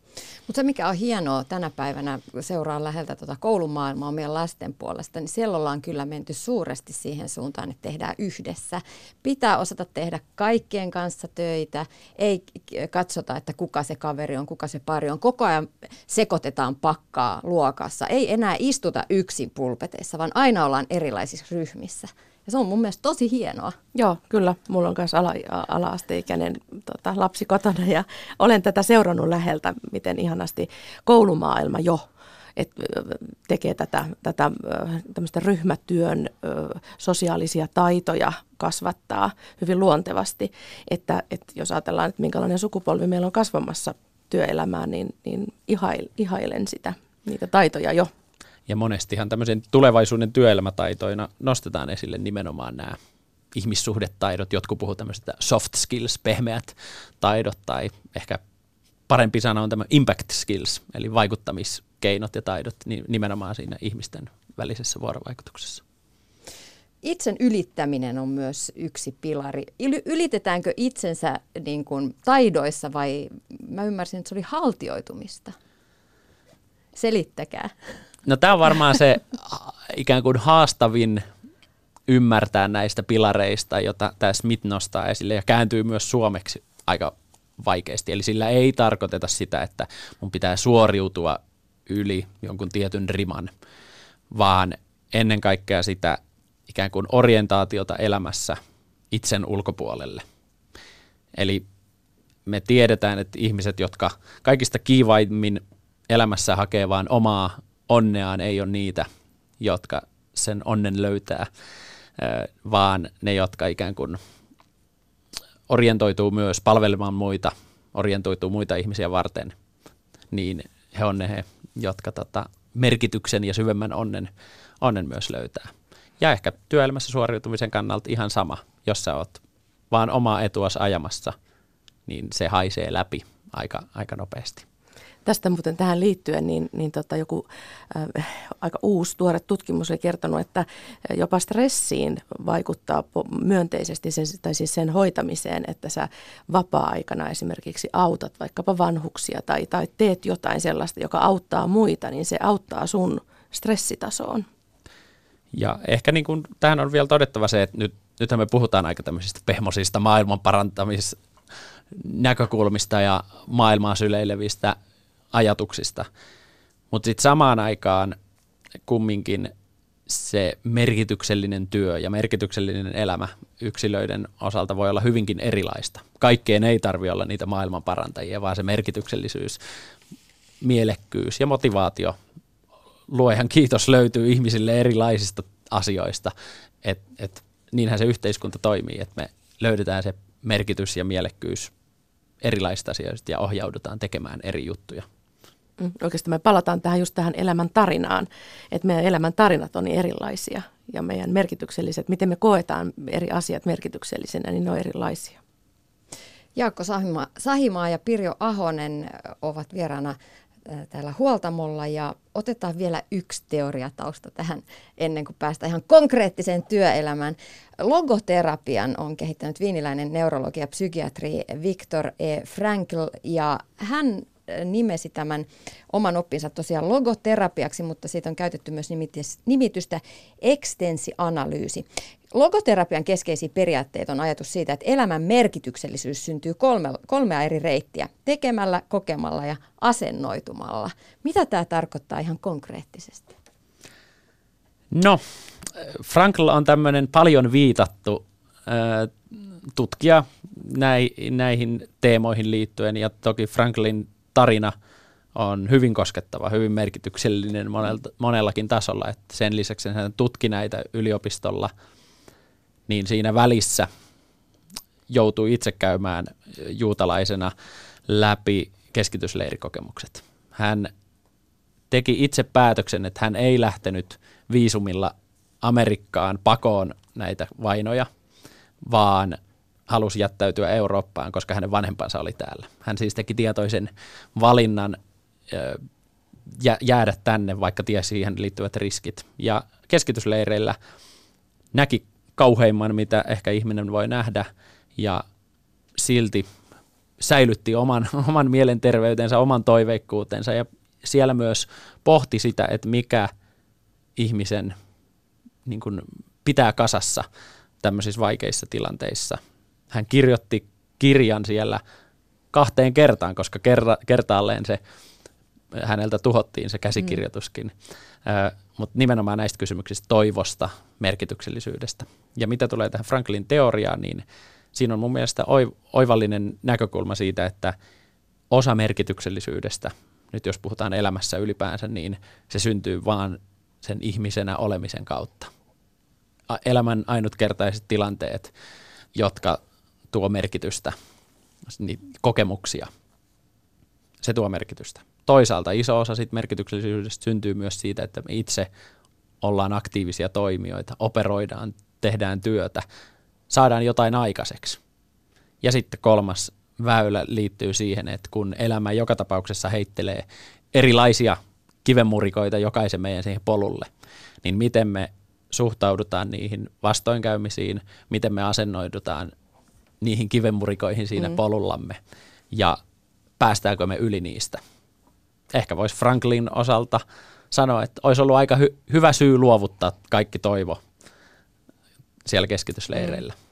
Mutta se, mikä on hienoa tänä päivänä, kun seuraa läheltä tuota koulumaailmaa meidän lasten puolesta, niin siellä ollaan kyllä menty suuresti siihen suuntaan, että tehdään yhdessä. Pitää osata tehdä kaikkien kanssa töitä, ei katsota, että kuka se kaveri on, kuka se pari on. Koko ajan sekoitetaan pakkaa luokassa. Ei enää istuta yksin pulpeteissa, vaan aina ollaan erilaisissa ryhmissä. Ja se on mun mielestä tosi hienoa. Joo, kyllä. Mulla on myös ala, ala-asteikäinen tota, lapsi kotona ja olen tätä seurannut läheltä, miten ihanasti koulumaailma jo et, tekee tätä, tätä ryhmätyön sosiaalisia taitoja kasvattaa hyvin luontevasti. Että, että jos ajatellaan, että minkälainen sukupolvi meillä on kasvamassa työelämään, niin, niin ihail, ihailen sitä, niitä taitoja jo. Ja monestihan tämmöisen tulevaisuuden työelämätaitoina nostetaan esille nimenomaan nämä ihmissuhdetaidot. Jotkut puhuvat tämmöistä soft skills, pehmeät taidot tai ehkä parempi sana on tämä impact skills, eli vaikuttamiskeinot ja taidot nimenomaan siinä ihmisten välisessä vuorovaikutuksessa. Itsen ylittäminen on myös yksi pilari. Ylitetäänkö itsensä niin kuin taidoissa vai mä ymmärsin, että se oli haltioitumista? Selittäkää. No tämä on varmaan se ikään kuin haastavin ymmärtää näistä pilareista, jota tämä Smith nostaa esille ja kääntyy myös suomeksi aika vaikeasti. Eli sillä ei tarkoiteta sitä, että mun pitää suoriutua yli jonkun tietyn riman, vaan ennen kaikkea sitä ikään kuin orientaatiota elämässä itsen ulkopuolelle. Eli me tiedetään, että ihmiset, jotka kaikista kiivaimmin elämässä hakee vain omaa onneaan, ei ole niitä, jotka sen onnen löytää, vaan ne, jotka ikään kuin orientoituu myös palvelemaan muita, orientoituu muita ihmisiä varten, niin he on ne, jotka tota, merkityksen ja syvemmän onnen, onnen myös löytää. Ja ehkä työelämässä suoriutumisen kannalta ihan sama, jos sä oot vaan omaa etuas ajamassa, niin se haisee läpi aika, aika nopeasti. Tästä muuten tähän liittyen, niin, niin tota joku äh, aika uusi tuore tutkimus oli kertonut, että jopa stressiin vaikuttaa myönteisesti sen, tai siis sen hoitamiseen, että sä vapaa-aikana esimerkiksi autat vaikkapa vanhuksia tai, tai teet jotain sellaista, joka auttaa muita, niin se auttaa sun stressitasoon. Ja ehkä niin kuin, tähän on vielä todettava se, että nyt, nythän me puhutaan aika tämmöisistä pehmosista maailman näkökulmista ja maailmaa syleilevistä ajatuksista. Mutta sitten samaan aikaan kumminkin se merkityksellinen työ ja merkityksellinen elämä yksilöiden osalta voi olla hyvinkin erilaista. Kaikkeen ei tarvitse olla niitä maailman parantajia, vaan se merkityksellisyys, mielekkyys ja motivaatio, luojan kiitos, löytyy ihmisille erilaisista asioista. Et, et, niinhän se yhteiskunta toimii, että me löydetään se merkitys ja mielekkyys erilaisista asioista ja ohjaudutaan tekemään eri juttuja. Mm, oikeastaan me palataan tähän just tähän elämän tarinaan, että meidän elämän tarinat on niin erilaisia ja meidän merkitykselliset, miten me koetaan eri asiat merkityksellisenä, niin ne on erilaisia. Jaakko Sahimaa, Sahimaa ja Pirjo Ahonen ovat vieraana täällä Huoltamolla ja otetaan vielä yksi teoriatausta tähän ennen kuin päästään ihan konkreettiseen työelämään. Logoterapian on kehittänyt viiniläinen neurologi ja psykiatri Viktor E. Frankl ja hän nimesi tämän oman oppinsa tosiaan logoterapiaksi, mutta siitä on käytetty myös nimitystä ekstensianalyysi. Logoterapian keskeisiä periaatteita on ajatus siitä, että elämän merkityksellisyys syntyy kolme, kolmea eri reittiä, tekemällä, kokemalla ja asennoitumalla. Mitä tämä tarkoittaa ihan konkreettisesti? No, Frankl on tämmöinen paljon viitattu tutkija näihin teemoihin liittyen, ja toki Franklin tarina on hyvin koskettava, hyvin merkityksellinen monelta, monellakin tasolla. Että sen lisäksi hän tutki näitä yliopistolla, niin siinä välissä joutui itse käymään juutalaisena läpi keskitysleirikokemukset. Hän teki itse päätöksen, että hän ei lähtenyt viisumilla Amerikkaan pakoon näitä vainoja, vaan halusi jättäytyä Eurooppaan, koska hänen vanhempansa oli täällä. Hän siis teki tietoisen valinnan jäädä tänne, vaikka tiesi siihen liittyvät riskit. Ja keskitysleireillä näki kauheimman, mitä ehkä ihminen voi nähdä, ja silti säilytti oman, oman mielenterveytensä, oman toiveikkuutensa, ja siellä myös pohti sitä, että mikä ihmisen niin kuin, pitää kasassa tämmöisissä vaikeissa tilanteissa – hän kirjoitti kirjan siellä kahteen kertaan, koska kerra, kertaalleen se häneltä tuhottiin se käsikirjoituskin. Mm. Mutta nimenomaan näistä kysymyksistä toivosta, merkityksellisyydestä. Ja mitä tulee tähän Franklin teoriaan, niin siinä on mun mielestä oivallinen näkökulma siitä, että osa merkityksellisyydestä, nyt jos puhutaan elämässä ylipäänsä, niin se syntyy vaan sen ihmisenä olemisen kautta. Elämän ainutkertaiset tilanteet, jotka tuo merkitystä, niin kokemuksia, se tuo merkitystä. Toisaalta iso osa siitä merkityksellisyydestä syntyy myös siitä, että me itse ollaan aktiivisia toimijoita, operoidaan, tehdään työtä, saadaan jotain aikaiseksi. Ja sitten kolmas väylä liittyy siihen, että kun elämä joka tapauksessa heittelee erilaisia kivenmurikoita jokaisen meidän siihen polulle, niin miten me suhtaudutaan niihin vastoinkäymisiin, miten me asennoidutaan niihin kivenmurikoihin siinä mm. polullamme ja päästäänkö me yli niistä. Ehkä voisi Franklin osalta sanoa, että olisi ollut aika hy- hyvä syy luovuttaa kaikki toivo siellä keskitysleireillä. Mm.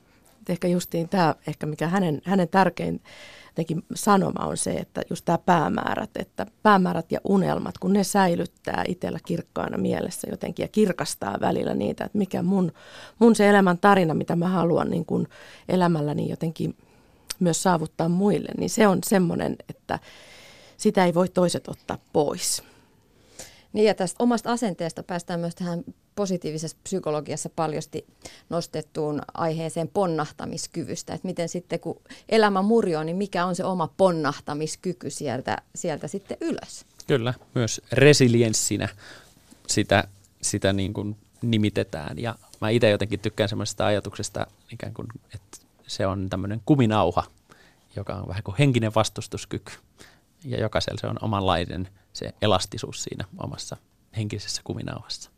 Ehkä justiin tämä, ehkä mikä hänen, hänen tärkein jotenkin sanoma on se, että just tämä päämäärät, että päämäärät ja unelmat, kun ne säilyttää itsellä kirkkaana mielessä jotenkin ja kirkastaa välillä niitä, että mikä mun, mun se elämän tarina, mitä mä haluan niin kun elämälläni jotenkin myös saavuttaa muille, niin se on semmoinen, että sitä ei voi toiset ottaa pois. Niin ja tästä omasta asenteesta päästään myös tähän positiivisessa psykologiassa paljosti nostettuun aiheeseen ponnahtamiskyvystä. Että miten sitten kun elämä murjoo, niin mikä on se oma ponnahtamiskyky sieltä, sieltä sitten ylös? Kyllä, myös resilienssinä sitä, sitä niin kuin nimitetään. Ja mä itse jotenkin tykkään semmoisesta ajatuksesta, ikään kuin, että se on tämmöinen kuminauha, joka on vähän kuin henkinen vastustuskyky. Ja jokaisella se on omanlainen se elastisuus siinä omassa henkisessä kuminauhassa.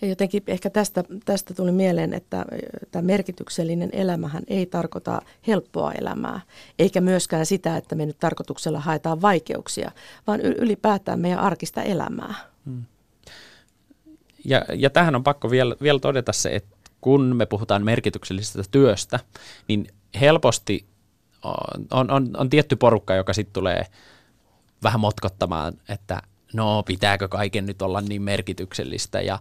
Ja jotenkin ehkä tästä, tästä tuli mieleen, että tämä merkityksellinen elämähän ei tarkoita helppoa elämää, eikä myöskään sitä, että me nyt tarkoituksella haetaan vaikeuksia, vaan ylipäätään meidän arkista elämää. Hmm. Ja, ja tähän on pakko vielä, vielä todeta se, että kun me puhutaan merkityksellisestä työstä, niin helposti on, on, on, tietty porukka, joka sitten tulee vähän motkottamaan, että no pitääkö kaiken nyt olla niin merkityksellistä ja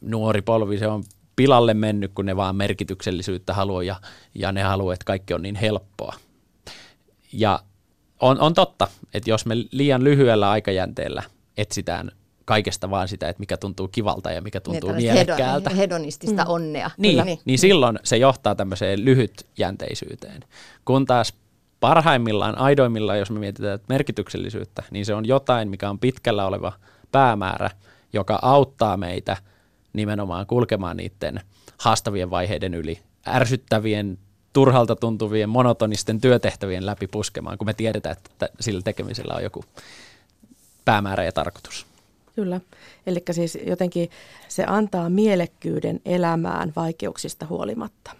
nuori polvi se on pilalle mennyt, kun ne vaan merkityksellisyyttä haluaa ja, ja ne haluaa, että kaikki on niin helppoa. Ja on, on totta, että jos me liian lyhyellä aikajänteellä etsitään kaikesta vaan sitä, että mikä tuntuu kivalta ja mikä tuntuu niin, mielekkäältä. Hedonistista mm. onnea. Niin, niin, niin silloin se johtaa tämmöiseen lyhytjänteisyyteen. Kun taas parhaimmillaan, aidoimmillaan, jos me mietitään merkityksellisyyttä, niin se on jotain, mikä on pitkällä oleva päämäärä, joka auttaa meitä nimenomaan kulkemaan niiden haastavien vaiheiden yli, ärsyttävien, turhalta tuntuvien, monotonisten työtehtävien läpi puskemaan, kun me tiedetään, että sillä tekemisellä on joku päämäärä ja tarkoitus. Kyllä. Eli siis jotenkin se antaa mielekkyyden elämään vaikeuksista huolimatta.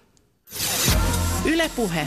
Ylepuhe